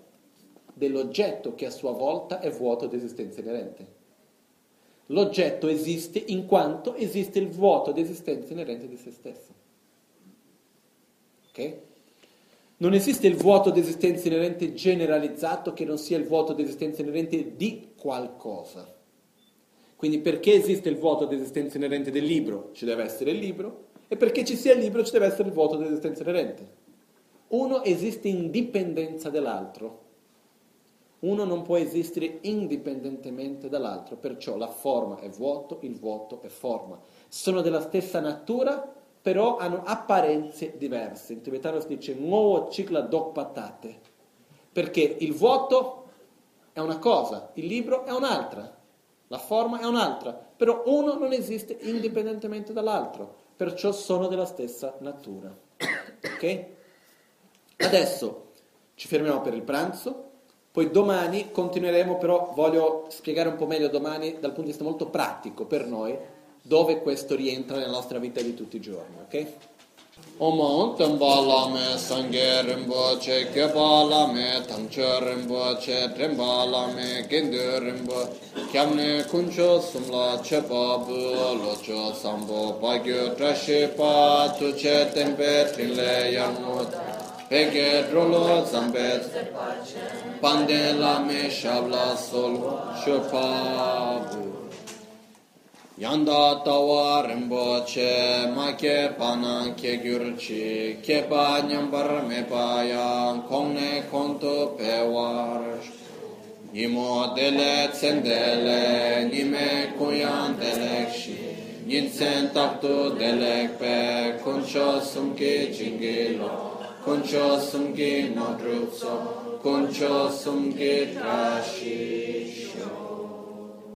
dell'oggetto che a sua volta è vuoto di esistenza inerente. L'oggetto esiste in quanto esiste il vuoto di esistenza inerente di se stesso. Ok? Non esiste il vuoto di esistenza inerente generalizzato che non sia il vuoto di esistenza inerente di qualcosa. Quindi perché esiste il vuoto di esistenza inerente del libro, ci deve essere il libro, e perché ci sia il libro ci deve essere il vuoto di esistenza inerente. Uno esiste in dipendenza dell'altro. Uno non può esistere indipendentemente dall'altro, perciò la forma è vuoto, il vuoto è forma. Sono della stessa natura, però hanno apparenze diverse. In tibetano si dice nuovo cicla dok patate, perché il vuoto è una cosa, il libro è un'altra, la forma è un'altra, però uno non esiste indipendentemente dall'altro, perciò sono della stessa natura. Ok? Adesso ci fermiamo per il pranzo. Poi domani continueremo, però voglio spiegare un po' meglio domani dal punto di vista molto pratico per noi dove questo rientra nella nostra vita di tutti i giorni, ok? Om Tambala Sange Rinpoche, Gyabala me Tangche Rinpoche, Trimbala me Gindu Rinpoche, Kyamne Kuncho Sumla Chepa Bu, Locho Sambo Bagyo Trashipa, Tuche Tempe Trinle Yarmut, Pege Drolo Zambet, Pandela me Shabla Sol, Yanda tawa rinpo che ma ke panan ke gyur chi ke pa nyambar me pa yang kong ne kong tu pe war. Nimo dele tsen dele nime kuyan delek shi. Nin tsen taktu delek pe kuncho sumki jingi lo. Kuncho sumki nodrup so kuncho sumki trashi shio